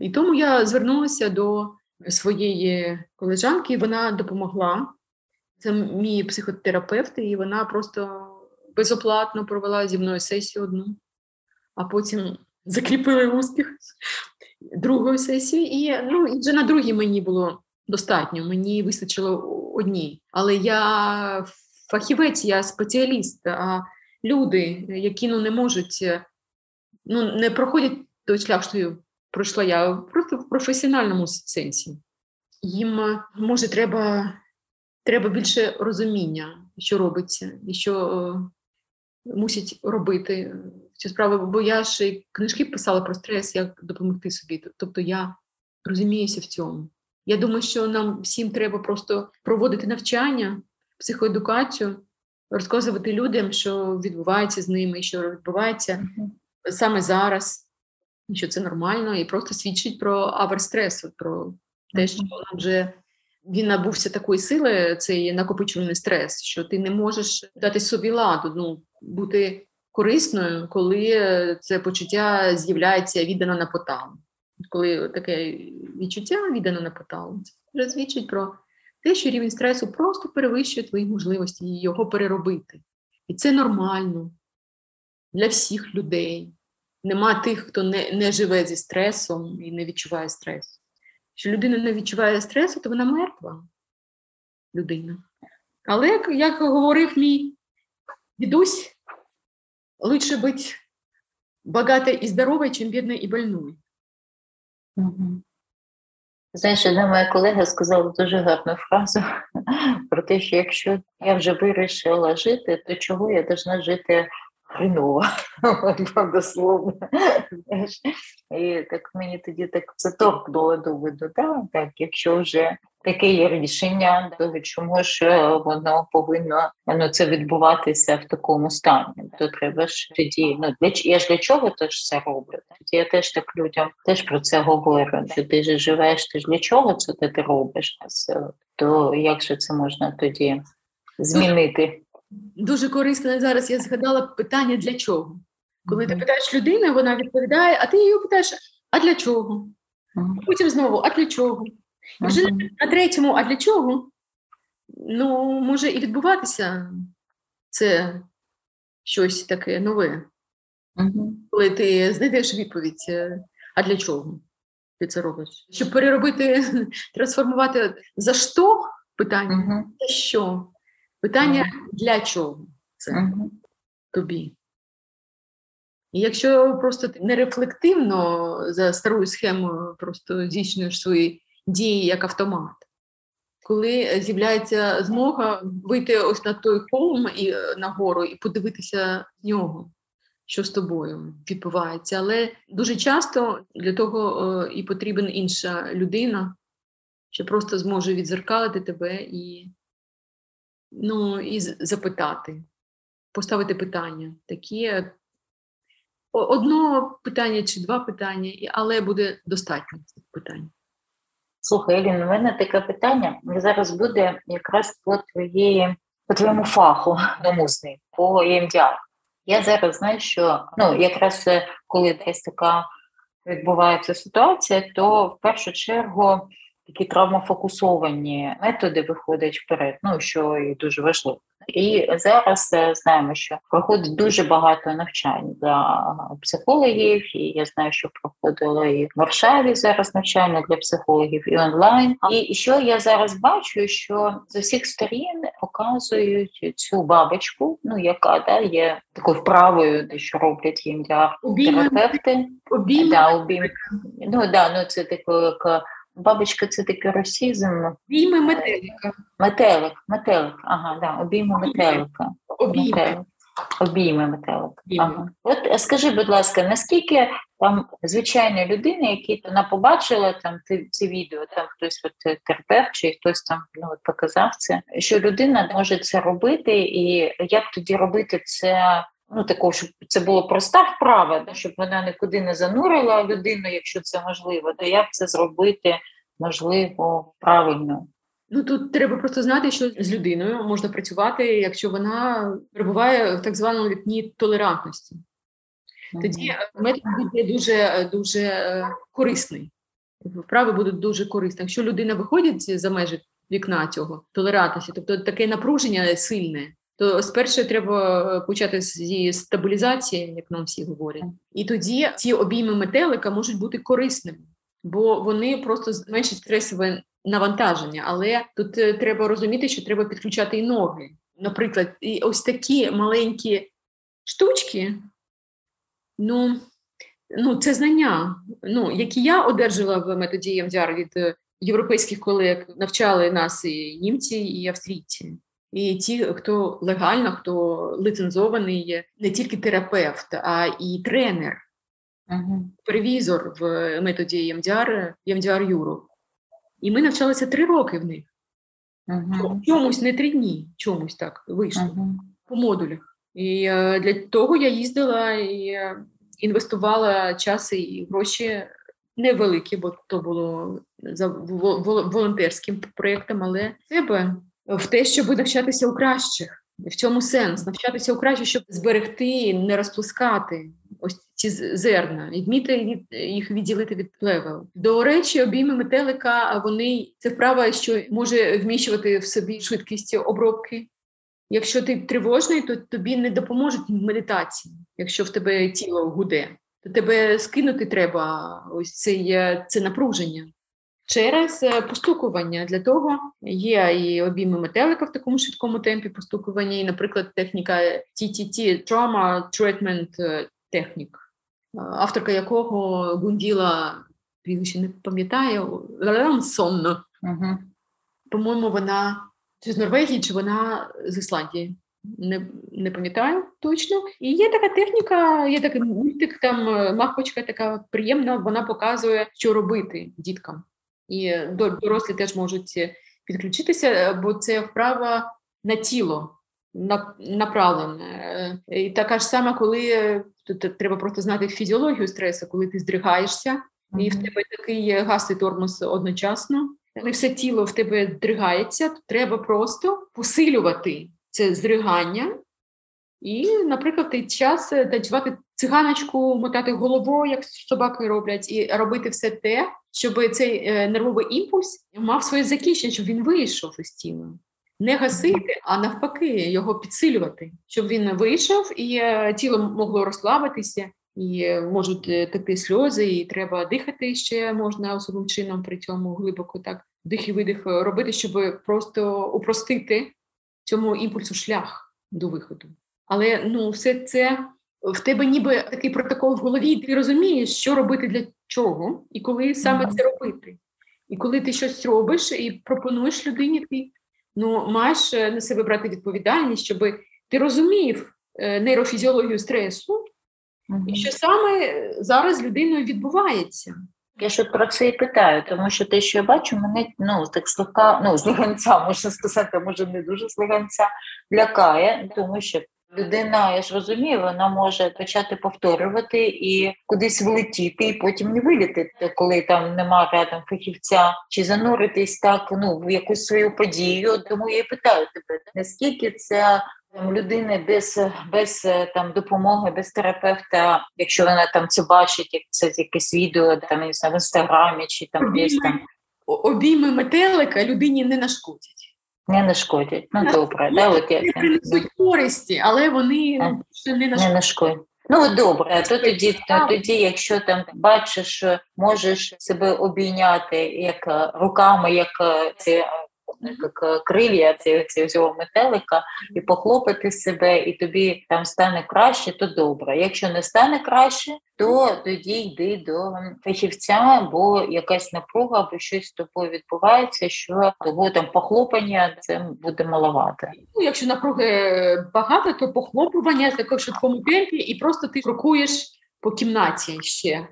І тому я звернулася до своєї колежанки, і вона допомогла. Це мій психотерапевт, і вона просто безоплатно провела зі мною сесію одну, а потім закріпили успіх другої сесії. І ну, і вже на другій мені було достатньо, мені вистачило одній. Але я фахівець, я спеціаліст, а люди, які ну, не можуть, ну, не проходять той шлях, що пройшла я просто в професіональному сенсі. Їм може треба треба більше розуміння, що робиться, і що мусять робити цю справу. Бо я ж книжки писала про стрес, як допомогти собі. Тобто я розуміюся в цьому. Я думаю, що нам всім треба просто проводити навчання психоедукацію, розказувати людям, що відбувається з ними, що відбувається саме зараз, що це нормально, і просто свідчить про аверстрес, про те, що нам вже він набувся такої сили, цей накопичувальний стрес, що ти не можеш дати собі ладу, ну, бути корисною, коли це почуття з'являється віддано на поталу. Коли таке відчуття віддано на поталу, це вже свідчить про те, що рівень стресу просто перевищує твої можливості його переробити. І це нормально для всіх людей. Нема тих, хто не не живе зі стресом і не відчуває стресу. Якщо людина не відчуває стресу, то вона мертва людина. Але, як, як говорив мій дідусь, лучше бути багатой і здоровою, чим бідною і больною. Угу. Знаєш, одна моя колега сказала дуже гарну фразу про те, що якщо я вже вирішила жити, то чого я повинна жити хреново, дословно. І так мені тоді так це торкнуло до виду. Так, так, якщо вже таке є рішення, то чому ж е, воно повинно ну, це відбуватися в такому стані? То треба ж тоді, ну для я ж для чого теж це роблю? Тоді я теж так людям теж про це говорю. Що ти ж живеш, ти ж для чого це ти робиш? То як же це можна тоді змінити? Дуже корисно зараз. Я згадала питання для чого. Коли ти питаєш людину, вона відповідає, а ти її питаєш, а для чого? Потім знову, а для чого? І вже на третьому, а для чого? Ну, може і відбуватися це щось таке нове. Коли ти знайдеш відповідь, е, а для чого ти це робиш? Щоб переробити, трансформувати за що питання це що? Питання для чого це тобі? І якщо просто ти нерефлективно за старою схемою просто здійснюєш свої дії як автомат, коли з'являється змога вийти ось на той холм і е, на гору і подивитися з нього, що з тобою відбувається. Але дуже часто для того е, і потрібна інша людина, що просто зможе відзеркалити тебе і, ну, і запитати, поставити питання. Такі е, о- одно питання чи два питання, але буде достатньо цих питань. Слухай, Елін, у мене таке питання. Зараз буде якраз по твоєї, по твоєму фаху домусний, по EMDR. Я зараз знаю, що ну, якраз е, коли якась така відбувається ситуація, то в першу чергу такі травмофокусовані методи виходять вперед, ну що і дуже важливо. І зараз е, знаємо, що проходить дуже багато навчань для психологів, і я знаю, що проходило і в Варшаві зараз навчання для психологів і онлайн. І що я зараз бачу, що з усіх сторін показують цю бабочку, ну яка да, є такою вправою, де що роблять їм для терапевти. обійми, Да, обійм. Ну да, ну це таке як бабочка, це такий росізм. обійми метелика. Метелик, метелик, ага, да, обійми метелика. Обійми. Метелик. Обійми метелик. Ага. От е, скажи, будь ласка, наскільки там звичайна людина, які вона побачила там ти ці відео, там хтось от е, чи хтось там ну от показав це, що людина може це робити, і як тоді робити це? Ну, такого, щоб це було проста вправа, да, щоб вона нікуди не занурила людину, якщо це можливо, то як це зробити можливо правильно? Ну тут треба просто знати, що з людиною можна працювати, якщо вона перебуває в так званому вікні толерантності. Тоді е, метод буде дуже дуже е, корисний. Вправи будуть дуже корисні. Якщо людина виходить за межі вікна цього толерантності, тобто таке напруження сильне, то спершу треба е, почати з стабілізації, як нам всі говорять, і тоді ці обійми метелика можуть бути корисними, бо вони просто зменшать стресове навантаження. Але тут е, треба розуміти, що треба підключати і ноги. Наприклад, і ось такі маленькі штучки. Ну, ну, це знання, ну, які я одержала в методі EMDR від е, європейських колег, навчали нас і німці, і австрійці. І ті, хто легально, хто лицензований, не тільки терапевт, а і тренер, Мгм. перевізор в методі EMDR, EMDR Europe. І ми навчалися три роки в них. Мгм. Чомусь не три дні, чомусь так вийшло. Мгм. по модулях. І е, для того я їздила і е, інвестувала час і гроші невеликі, бо то було за во- во- волонтерським проєктом, але себе в те, щоб навчатися у кращих. В цьому сенс навчатися у кращих, щоб зберегти, не розпускати ось ці зерна і вміти від, їх відділити від плевел. До речі, обійми метелика вони це вправа, що може вміщувати в собі швидкість обробки. Якщо ти тривожний, то тобі не допоможуть медитації, якщо в тебе тіло гуде, то тебе скинути треба ось цей, е, це напруження. Через е, постукування для того є і обійми метелика в такому швидкому темпі постукування, і, наприклад, техніка TTT – Trauma Treatment е, Technique, е, авторка якого Гунділа, прізвище не пам'ятаю, Сонно. Мгм. По-моєму, вона чи з Норвегії, чи вона з Ісландії. Не, не пам'ятаю точно. І є така техніка, є такий мультик, там мавпочка така приємна, вона показує, що робити діткам. І дорослі теж можуть е, підключитися, е, бо це вправа на тіло на- направлене. Е, І така ж сама, коли тут треба просто знати фізіологію стресу, коли ти здригаєшся, і в тебе такий і тормоз одночасно, коли все тіло в тебе здригається, то треба просто посилювати це здригання. І, наприклад, той час танцювати циганочку, мотати головою, як собаки роблять, і робити все те, щоб цей е, нервовий імпульс мав своє закінчення, щоб він вийшов із тіла. Не гасити, а навпаки, його підсилювати, щоб він вийшов і е, тіло могло розслабитися, і е, можуть текти сльози, і треба дихати ще можна особливим чином при цьому глибоко так вдих і видих робити, щоб просто упростити цьому імпульсу шлях до виходу. Але ну, все це в тебе ніби такий протокол в голові, і ти розумієш, що робити для чого, і коли саме це робити. І коли ти щось робиш і пропонуєш людині, ти ну, маєш е, на себе брати відповідальність, щоб ти розумів е, нейрофізіологію стресу, і що саме зараз з людиною відбувається. Я ж про це і питаю, тому що те, що я бачу, мене ну так слегка, ну з можна сказати, може не дуже з лякає, тому що людина, я ж розумію, вона може почати повторювати і кудись влетіти, і потім не вилітити, коли там нема рядом фахівця, чи зануритись так ну в якусь свою подію. Тому я і питаю тебе, наскільки це там людини без без там допомоги, без терапевта, якщо вона там це бачить, як це якесь відео там не знаю, в інстаграмі чи там десь там обійми метелика людині не нашкодять. Не нашкодять. Ну добре, да, от я принесуть користі, але вони ну, не нашкодять. Не нашкодять. Ну добре, то тоді, то тоді, якщо там бачиш, можеш себе обійняти як руками, як ці як крилля цього метелика, і похлопати себе, і тобі там стане краще, то добре. Якщо не стане краще, то тоді йди до фахівця, бо якась напруга або щось з тобою відбувається, що того там похлопання це буде маловато. Ну, Якщо напруги багато, то похлопування також швидкому темпі, і просто ти крокуєш по кімнаті ще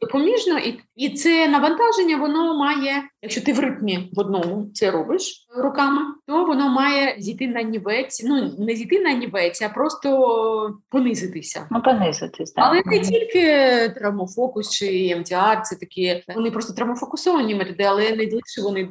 допоміжно, і і це навантаження воно має, якщо ти в ритмі в одному це робиш руками, то воно має зійти на нівець. Ну не зійти на нівець, а просто понизитися. Ну понизитись, так. але не тільки травмофокус чи МТР, це такі вони просто травмофокусовані методи, але не лише вони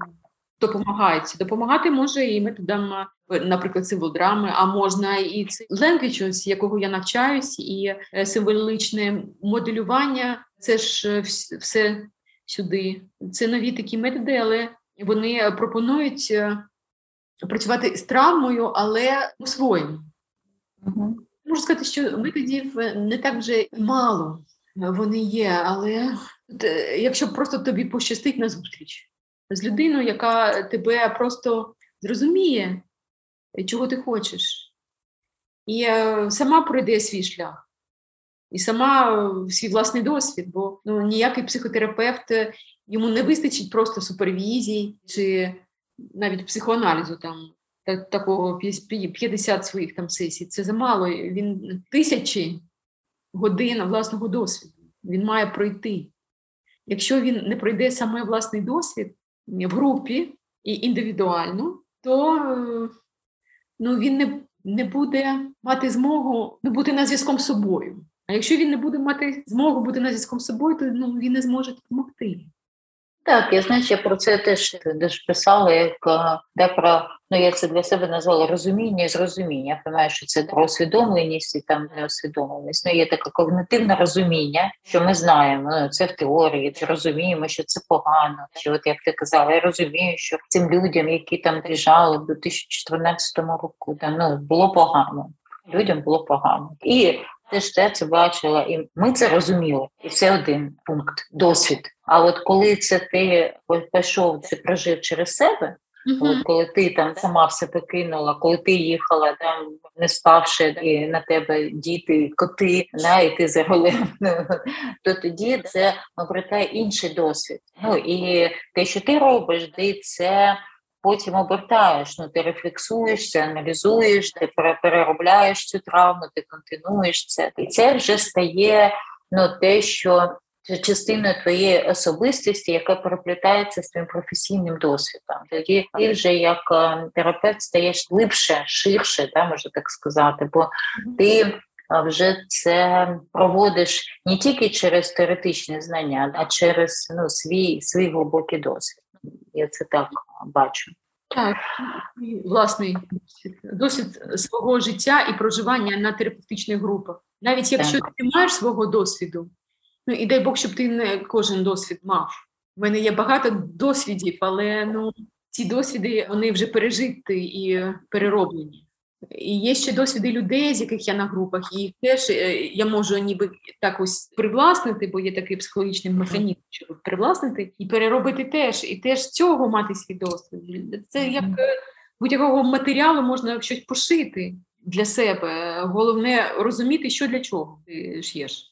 допомагають. Допомагати може і методам, наприклад, символ-драми, а можна і language, якого я навчаюсь, і е, символічне моделювання це ж е, все сюди. Це нові такі методи, але вони пропонують е, працювати з травмою, але по-своєму. Угу. Можу сказати, що методів не так вже мало. Вони є, але якщо просто тобі пощастить на зустріч з людиною, яка тебе просто зрозуміє, чого ти хочеш, і е, сама пройде свій шлях, і сама е, свій власний досвід, бо ну, ніякий психотерапевт е, йому не вистачить просто супервізій чи навіть психоаналізу там. Такого 50 своїх там сесій, це замало. Він тисячі годин власного досвіду. Він має пройти. Якщо він не пройде саме власний досвід, в групі і індивідуально, то ну, він не не буде мати змогу ну, бути на зв'язком з собою. А якщо він не буде мати змогу бути на зв'язком з собою, то ну, він не зможе допомогти. Так, я знаю, я про це теж теж писала, як де про ну я це для себе назвала розуміння і зрозуміння. Я що це про усвідомленість і там неосвідомленість. Ну є таке когнитивне розуміння, що ми знаємо. Ну, це в теорії, чи розуміємо, що це погано. Що от як ти казала, я розумію, що цим людям, які там біжали до 2014 року, там ну було погано. Людям було погано і теж те це бачила, і ми це розуміли. І це один пункт досвід. А от коли це ти пішов, це прожив через себе. Uh-huh. От коли ти там сама все покинула, коли ти їхала там, не спавши, і на тебе діти, коти, на і ти за рулем, то тоді це обертає інший досвід. Ну і те, що ти робиш, де це потім обертаєш. Ну ти рефлексуєш це, аналізуєш, ти переробляєш цю травму, ти континуєш це, і це вже стає ну те, що частиною твоєї особистості, яка переплітається з твоїм професійним досвідом. Тоді ти вже як е, терапевт стаєш глибше, ширше, да, можна так сказати, бо ти вже це проводиш не тільки через теоретичні знання, а через ну, свій свій глибокий досвід. Я це так бачу. Так, власний досвід свого життя і проживання на терапевтичних групах. Навіть якщо так. ти не маєш свого досвіду, ну і дай Бог, щоб ти не кожен досвід мав. У мене є багато досвідів, але ну ці досвіди вони вже пережиті і перероблені. І є ще досвіди людей, з яких я на групах, і теж е, я можу ніби так ось привласнити, бо є такий психологічний механізм, щоб привласнити і переробити теж, і теж цього мати свій досвід. Це як е, будь-якого матеріалу можна щось пошити для себе. Головне розуміти, що для чого ти ш'єш.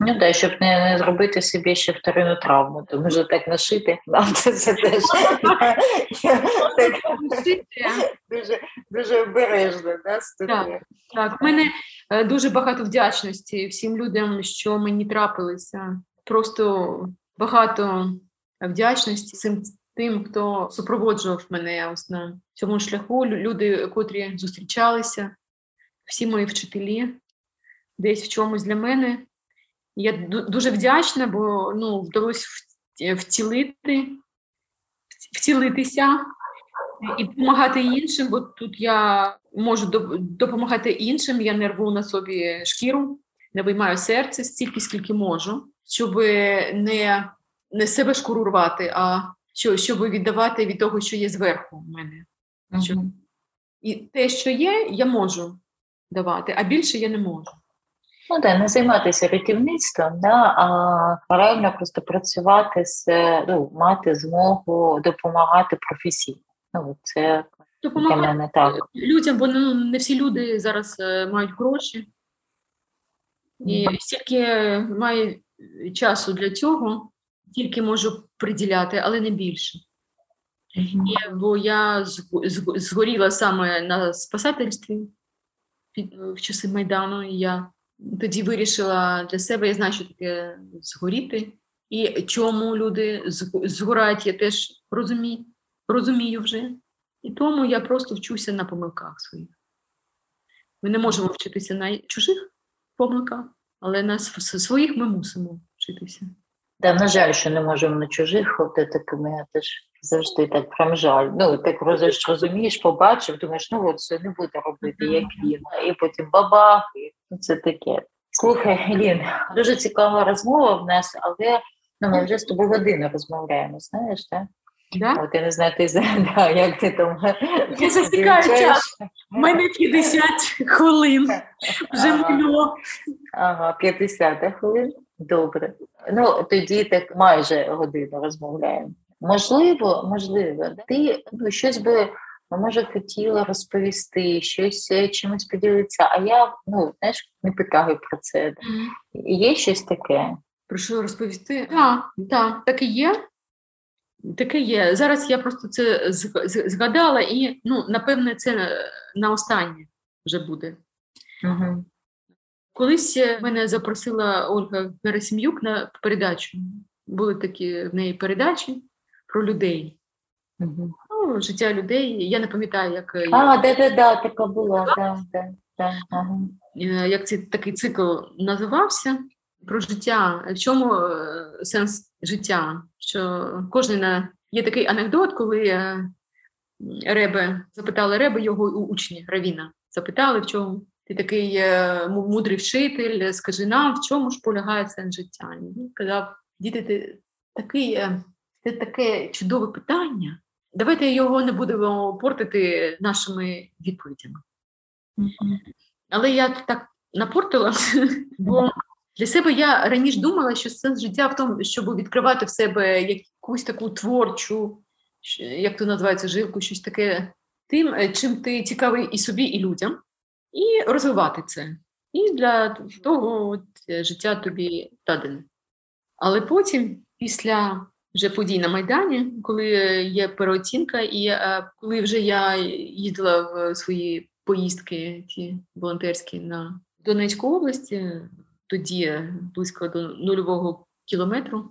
Ну так, щоб не, не зробити собі ще вторинну травму, то може так нашити. Да, це, це теж дуже, дуже обережно. Да. Так, так, в мене е, дуже багато вдячності всім людям, що мені трапилися. Просто багато вдячності цим тим, хто супроводжував мене ось на цьому шляху. Люди, котрі зустрічалися, всі мої вчителі, десь в чомусь для мене. Я дуже вдячна, бо ну, вдалося втілити, втілитися і допомагати іншим, бо тут я можу допомагати іншим, я не рву на собі шкіру, не виймаю серце стільки, скільки можу, щоб не, не себе шкуру рвати, а що, щоб віддавати від того, що є зверху в мене. Мгм. І те, що є, я можу давати, а більше я не можу. Ну так, не займатися рятівництвом, да, а паралельно просто працювати з ну, мати змогу допомагати професійно. Ну, це для Допомагати мене так. людям, бо ну, не всі люди зараз е, мають гроші. І стільки має часу для цього, тільки можу приділяти, але не більше. І, бо я зг- зг- згоріла саме на спасательстві під, в часи Майдану, і я тоді вирішила для себе, я знаю, що таке згоріти. І чому люди зг- згорають, я теж розумію, розумію вже. І тому я просто вчуся на помилках своїх. Ми не можемо вчитися на чужих помилках, але на своїх ми мусимо вчитися. Да, на жаль, що не можемо на чужих, такими я теж завжди так прям жаль. Ну, так роз- розумієш, побачив, думаєш, ну от все, не буду робити, як він. І потім бабах, і ну, це таке. Слухай, Елін, дуже цікава розмова в нас, але ну, ми вже з тобою годину розмовляємо, знаєш, так? Да? От я не знаю, ти да, як ти там Я замічаєш? час. У мене 50 хвилин вже Ага. минуло. Ага, 50 хвилин. Добре. Ну тоді так майже годину розмовляємо. Можливо, можливо, ти ну, щось би може хотіла розповісти, щось е, чимось поділитися. А я ну знаєш, не питаю про це. Є щось таке? Про що розповісти? Так, так, так і є. Таке є. Зараз я просто це згадала, і ну, напевне, це на- на останнє вже буде. Угу. Колись е, мене запросила Ольга Герасим'юк на передачу. Були такі в неї передачі про людей. Угу. Ну, життя людей. Я не пам'ятаю, як, е, А, да, да, да, така була. Да, да, да, ага. е, як цей такий цикл називався. Про життя. В чому е, сенс життя? Що кожен на- є такий анекдот, коли е, Ребе запитали Ребе його учні Равіна. Запитали, в чому ти такий е, мудрий вчитель, скажи нам, в чому ж полягає сенс життя? І Він казав: діти, ти такий, е, це таке чудове питання. Давайте його не будемо портити нашими відповідями. Але я так напортила, бо для себе я раніше думала, що сенс життя в тому, щоб відкривати в себе якусь таку творчу, як то називається, жилку, щось таке тим, е, чим ти цікавий і собі, і людям, і розвивати це. І для того е, життя тобі дадене. Але потім, після вже подій на Майдані, коли є переоцінка, і е, коли вже я їздила в свої поїздки ті волонтерські на Донецьку область, е, тоді близько до нульового кілометру,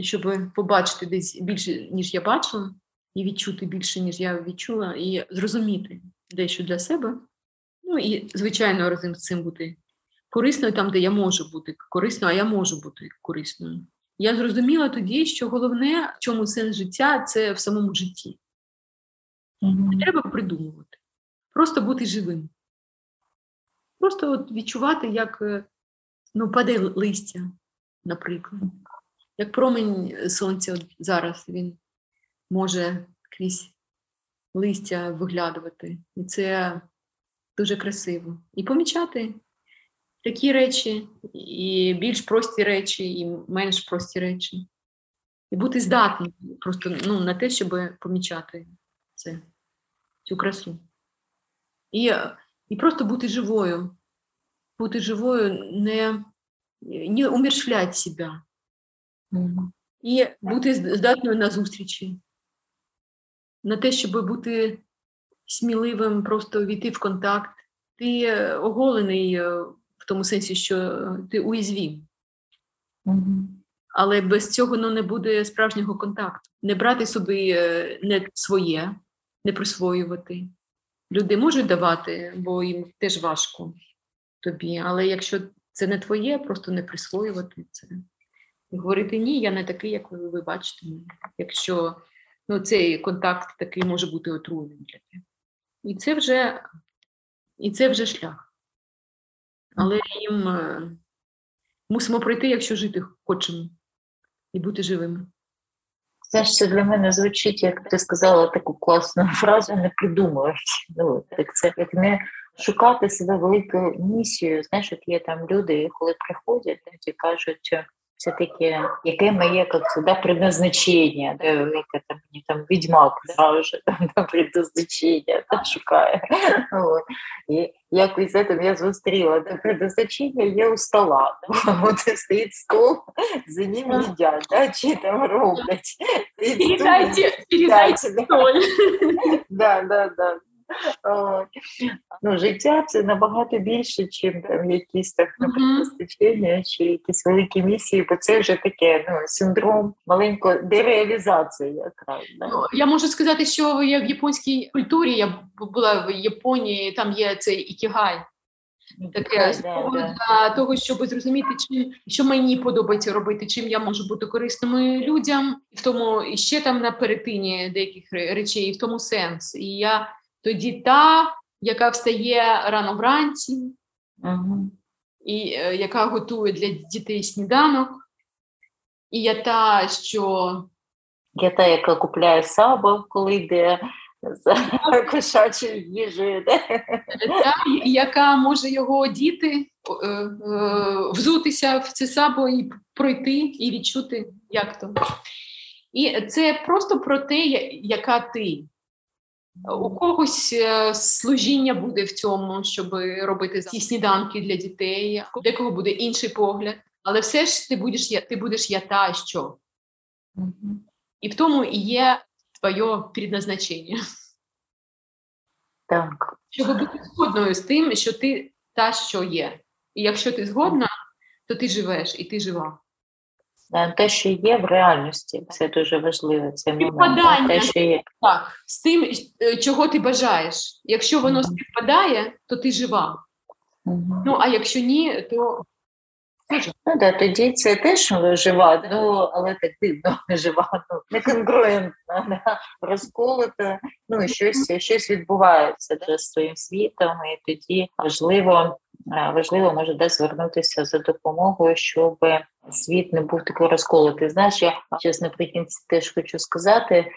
щоб побачити десь більше, ніж я бачила, і відчути більше, ніж я відчула, і зрозуміти дещо для себе. Ну і, звичайно, разом з цим бути корисною там, де я можу бути корисною, а я можу бути корисною. Я зрозуміла тоді, що головне, в чому сенс життя, це в самому житті. Не треба придумувати. Просто бути живим. Просто от відчувати, як е, ну, падає листя, наприклад. Як промінь сонця от зараз він може крізь листя виглядувати. І це дуже красиво. І помічати такі речі, і більш прості речі, і менш прості речі. І бути здатним просто ну, на те, щоб помічати це, цю красу. І і просто бути живою, бути живою, не не умершвлять себе. Mm-hmm. І бути здатною на зустрічі, на те, щоб бути сміливим, просто війти в контакт. Ти оголений е, в тому сенсі, що ти уязвім. Mm-hmm. Але без цього ну, не буде справжнього контакту. Не брати собі е, не своє, не присвоювати. Люди можуть давати, бо їм теж важко тобі. Але якщо це не твоє, просто не присвоювати це. І говорити ні, я не такий, як ви, ви бачите. Якщо ну, цей контакт такий може бути отруйним для тебе. І це вже і це вже шлях. Але їм е, мусимо пройти, якщо жити хочемо, і бути живими. Знаєш, це для мене звучить, як ти сказала таку класну фразу, не придумують. Ну, так це як не шукати себе великою місією. Знаєш, от є там люди, коли приходять, і кажуть, все таки яке моє як сюди предназначення, де яке там мені там відьмак зразу там, там предназначення там, шукає. От. І якось це я зустріла, де предназначення є у стола. От стоїть стол, за ним їдять, да, чи там роблять. Передайте, передайте столь. Да, да, да. Ну, Життя це набагато більше, ніж там якісь так постачення чи якісь великі місії, бо це вже таке ну, синдром маленької дереалізації. якраз. Да? Ну, я можу сказати, що я в японській культурі я була в Японії, там є цей ікігай. Таке для того, щоб зрозуміти, чим що мені подобається робити, чим я можу бути корисними людям, і в тому і ще там на перетині деяких речей, і в тому сенс. І я тоді та, яка встає рано вранці, угу. і е, яка готує для дітей сніданок, і я та, що я та, яка купляє сабо, коли йде за кошачою їжею, та, яка може його одіти, е, е, взутися в це сабо і пройти, і відчути, як то. І це просто про те, яка ти. У когось е, служіння буде в цьому, щоб робити ці сніданки для дітей, у декого буде інший погляд. Але все ж ти будеш ти будеш я та що. Mm-hmm. І в тому і є твоє предназначення. Так. Щоб бути згодною з тим, що ти та, що є. І якщо ти згодна, то ти живеш і ти жива. Е, те, що є в реальності, це дуже важливо. Це момент. Те, що є. Так, з тим, е, чого ти бажаєш. Якщо воно співпадає, то ти жива. Mm-hmm. Ну, а якщо ні, то Ну да, тоді це теж жива, ну але так дивно жива, ну не конгруентна, да, розколота. Ну щось щось відбувається да, з своїм світом, і тоді важливо важливо може десь звернутися за допомогою, щоб світ не був такий розколотий. Знаєш, я зараз наприкінці теж хочу сказати.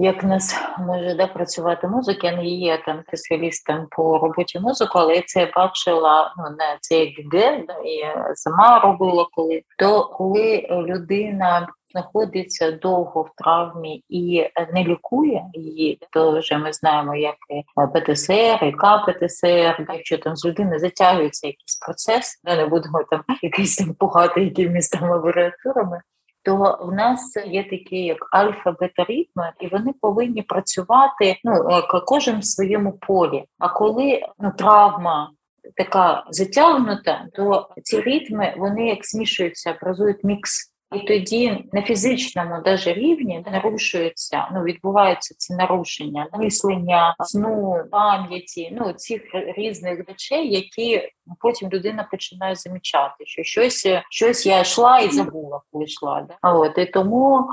Як нас може да, працювати музика, я не є там спеціалістом по роботі музику, але я це бачила ну, на це ГГ, да, і сама робила коли. То коли людина знаходиться довго в травмі і не лікує її, то вже ми знаємо, як і ПТСР, і КПТСР, якщо там з людини затягується якийсь процес, не будемо там якийсь там пугати якимись там абреатурами, то в нас є такі як альфа-бета-ритми, і вони повинні працювати ну кожен в своєму полі. А коли ну, травма така затягнута, то ці ритми вони як змішуються, образують мікс. І тоді на фізичному даже рівні нарушується, ну відбуваються ці нарушення мислення, сну, пам'яті, ну цих різних речей, які потім людина починає замічати, що щось щось я йшла і забула, коли йшла. Да? От і тому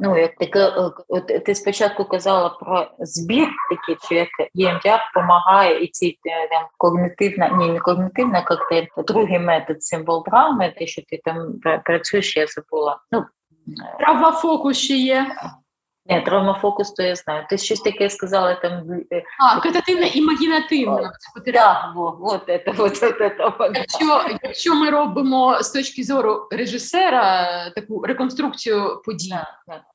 Ну, як таке, е, от ти спочатку казала про збір, такий, що як ЄМДР допомагає і ці е, там когнитивна, ні, не когнитивна коктейль, другий метод символ драми, те, що ти там працюєш, я забула. Ну, Права фокус ще є. Ні, травмофокус, то я знаю. Ти щось таке сказала там. Е, а, катативна імагінативна Так, от це, от, от, от, Якщо, якщо ми робимо з точки зору режисера таку реконструкцію подій,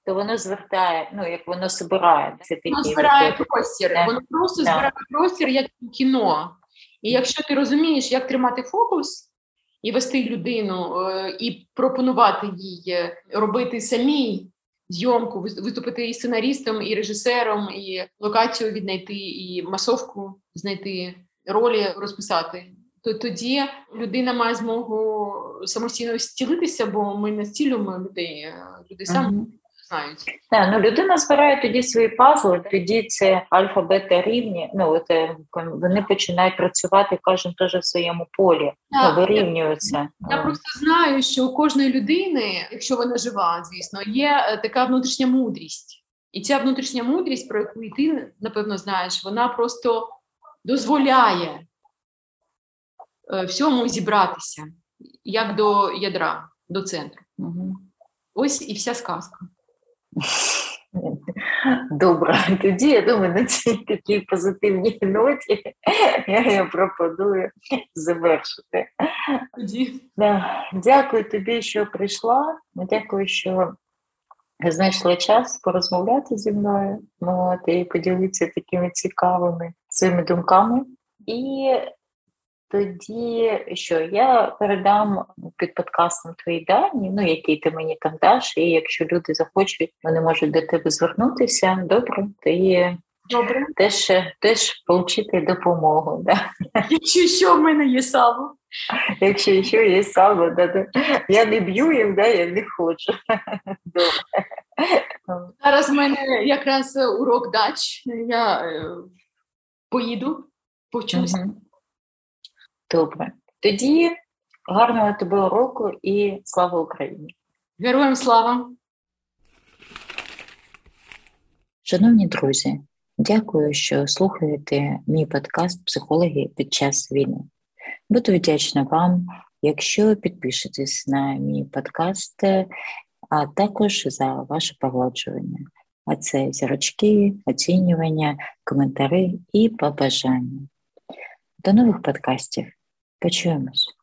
то воно звертає, ну як воно збирає. Це такі воно збирає простір, так. воно просто так. збирає простір як у кіно. І якщо ти розумієш, як тримати фокус. І вести людину, е, і пропонувати їй робити самій зйомку, виступити і сценарістом, і режисером, і локацію віднайти, і масовку знайти, ролі розписати. То тоді людина має змогу самостійно зцілитися, бо ми не зцілюємо людей, люди самі. Знають. Так, ну людина збирає тоді свої пазли, тоді це альфа-бета рівні. Ну от е, вони починають працювати, кожен теж в своєму полі, ну, вирівнюються. Я просто знаю, що у кожної людини, якщо вона жива, звісно, є е, така внутрішня мудрість, і ця внутрішня мудрість, про яку ти напевно знаєш, вона просто дозволяє е, всьому зібратися як до ядра, до центру. Угу. Ось і вся сказка. Добре, тоді я думаю, на цій такій позитивній ноті я, я пропоную завершити. Да. Дякую тобі, що прийшла. Дякую, що знайшла час порозмовляти зі мною от, і поділитися такими цікавими своїми думками. І тоді що я передам під подкастом твої дані, ну які ти мені там даш, і якщо люди захочуть, вони можуть до тебе звернутися. Добре, ти Добре. теж теж отримати допомогу. Да? Якщо що в мене є сало. Якщо що є сало, да, да. я не б'ю їм, да, я не хочу. Добре. Зараз в мене якраз урок дач. Я е, поїду, повчусь. Угу. Добре. Тоді гарного тебе уроку і слава Україні! Героям слава! Шановні друзі, дякую, що слухаєте мій подкаст Психологи під час війни. Буду вдячна вам, якщо підпишетесь на мій подкаст, а також за ваше погоджування. А це зірочки, оцінювання, коментари і побажання. До нових подкастів. Kaçıyor musun?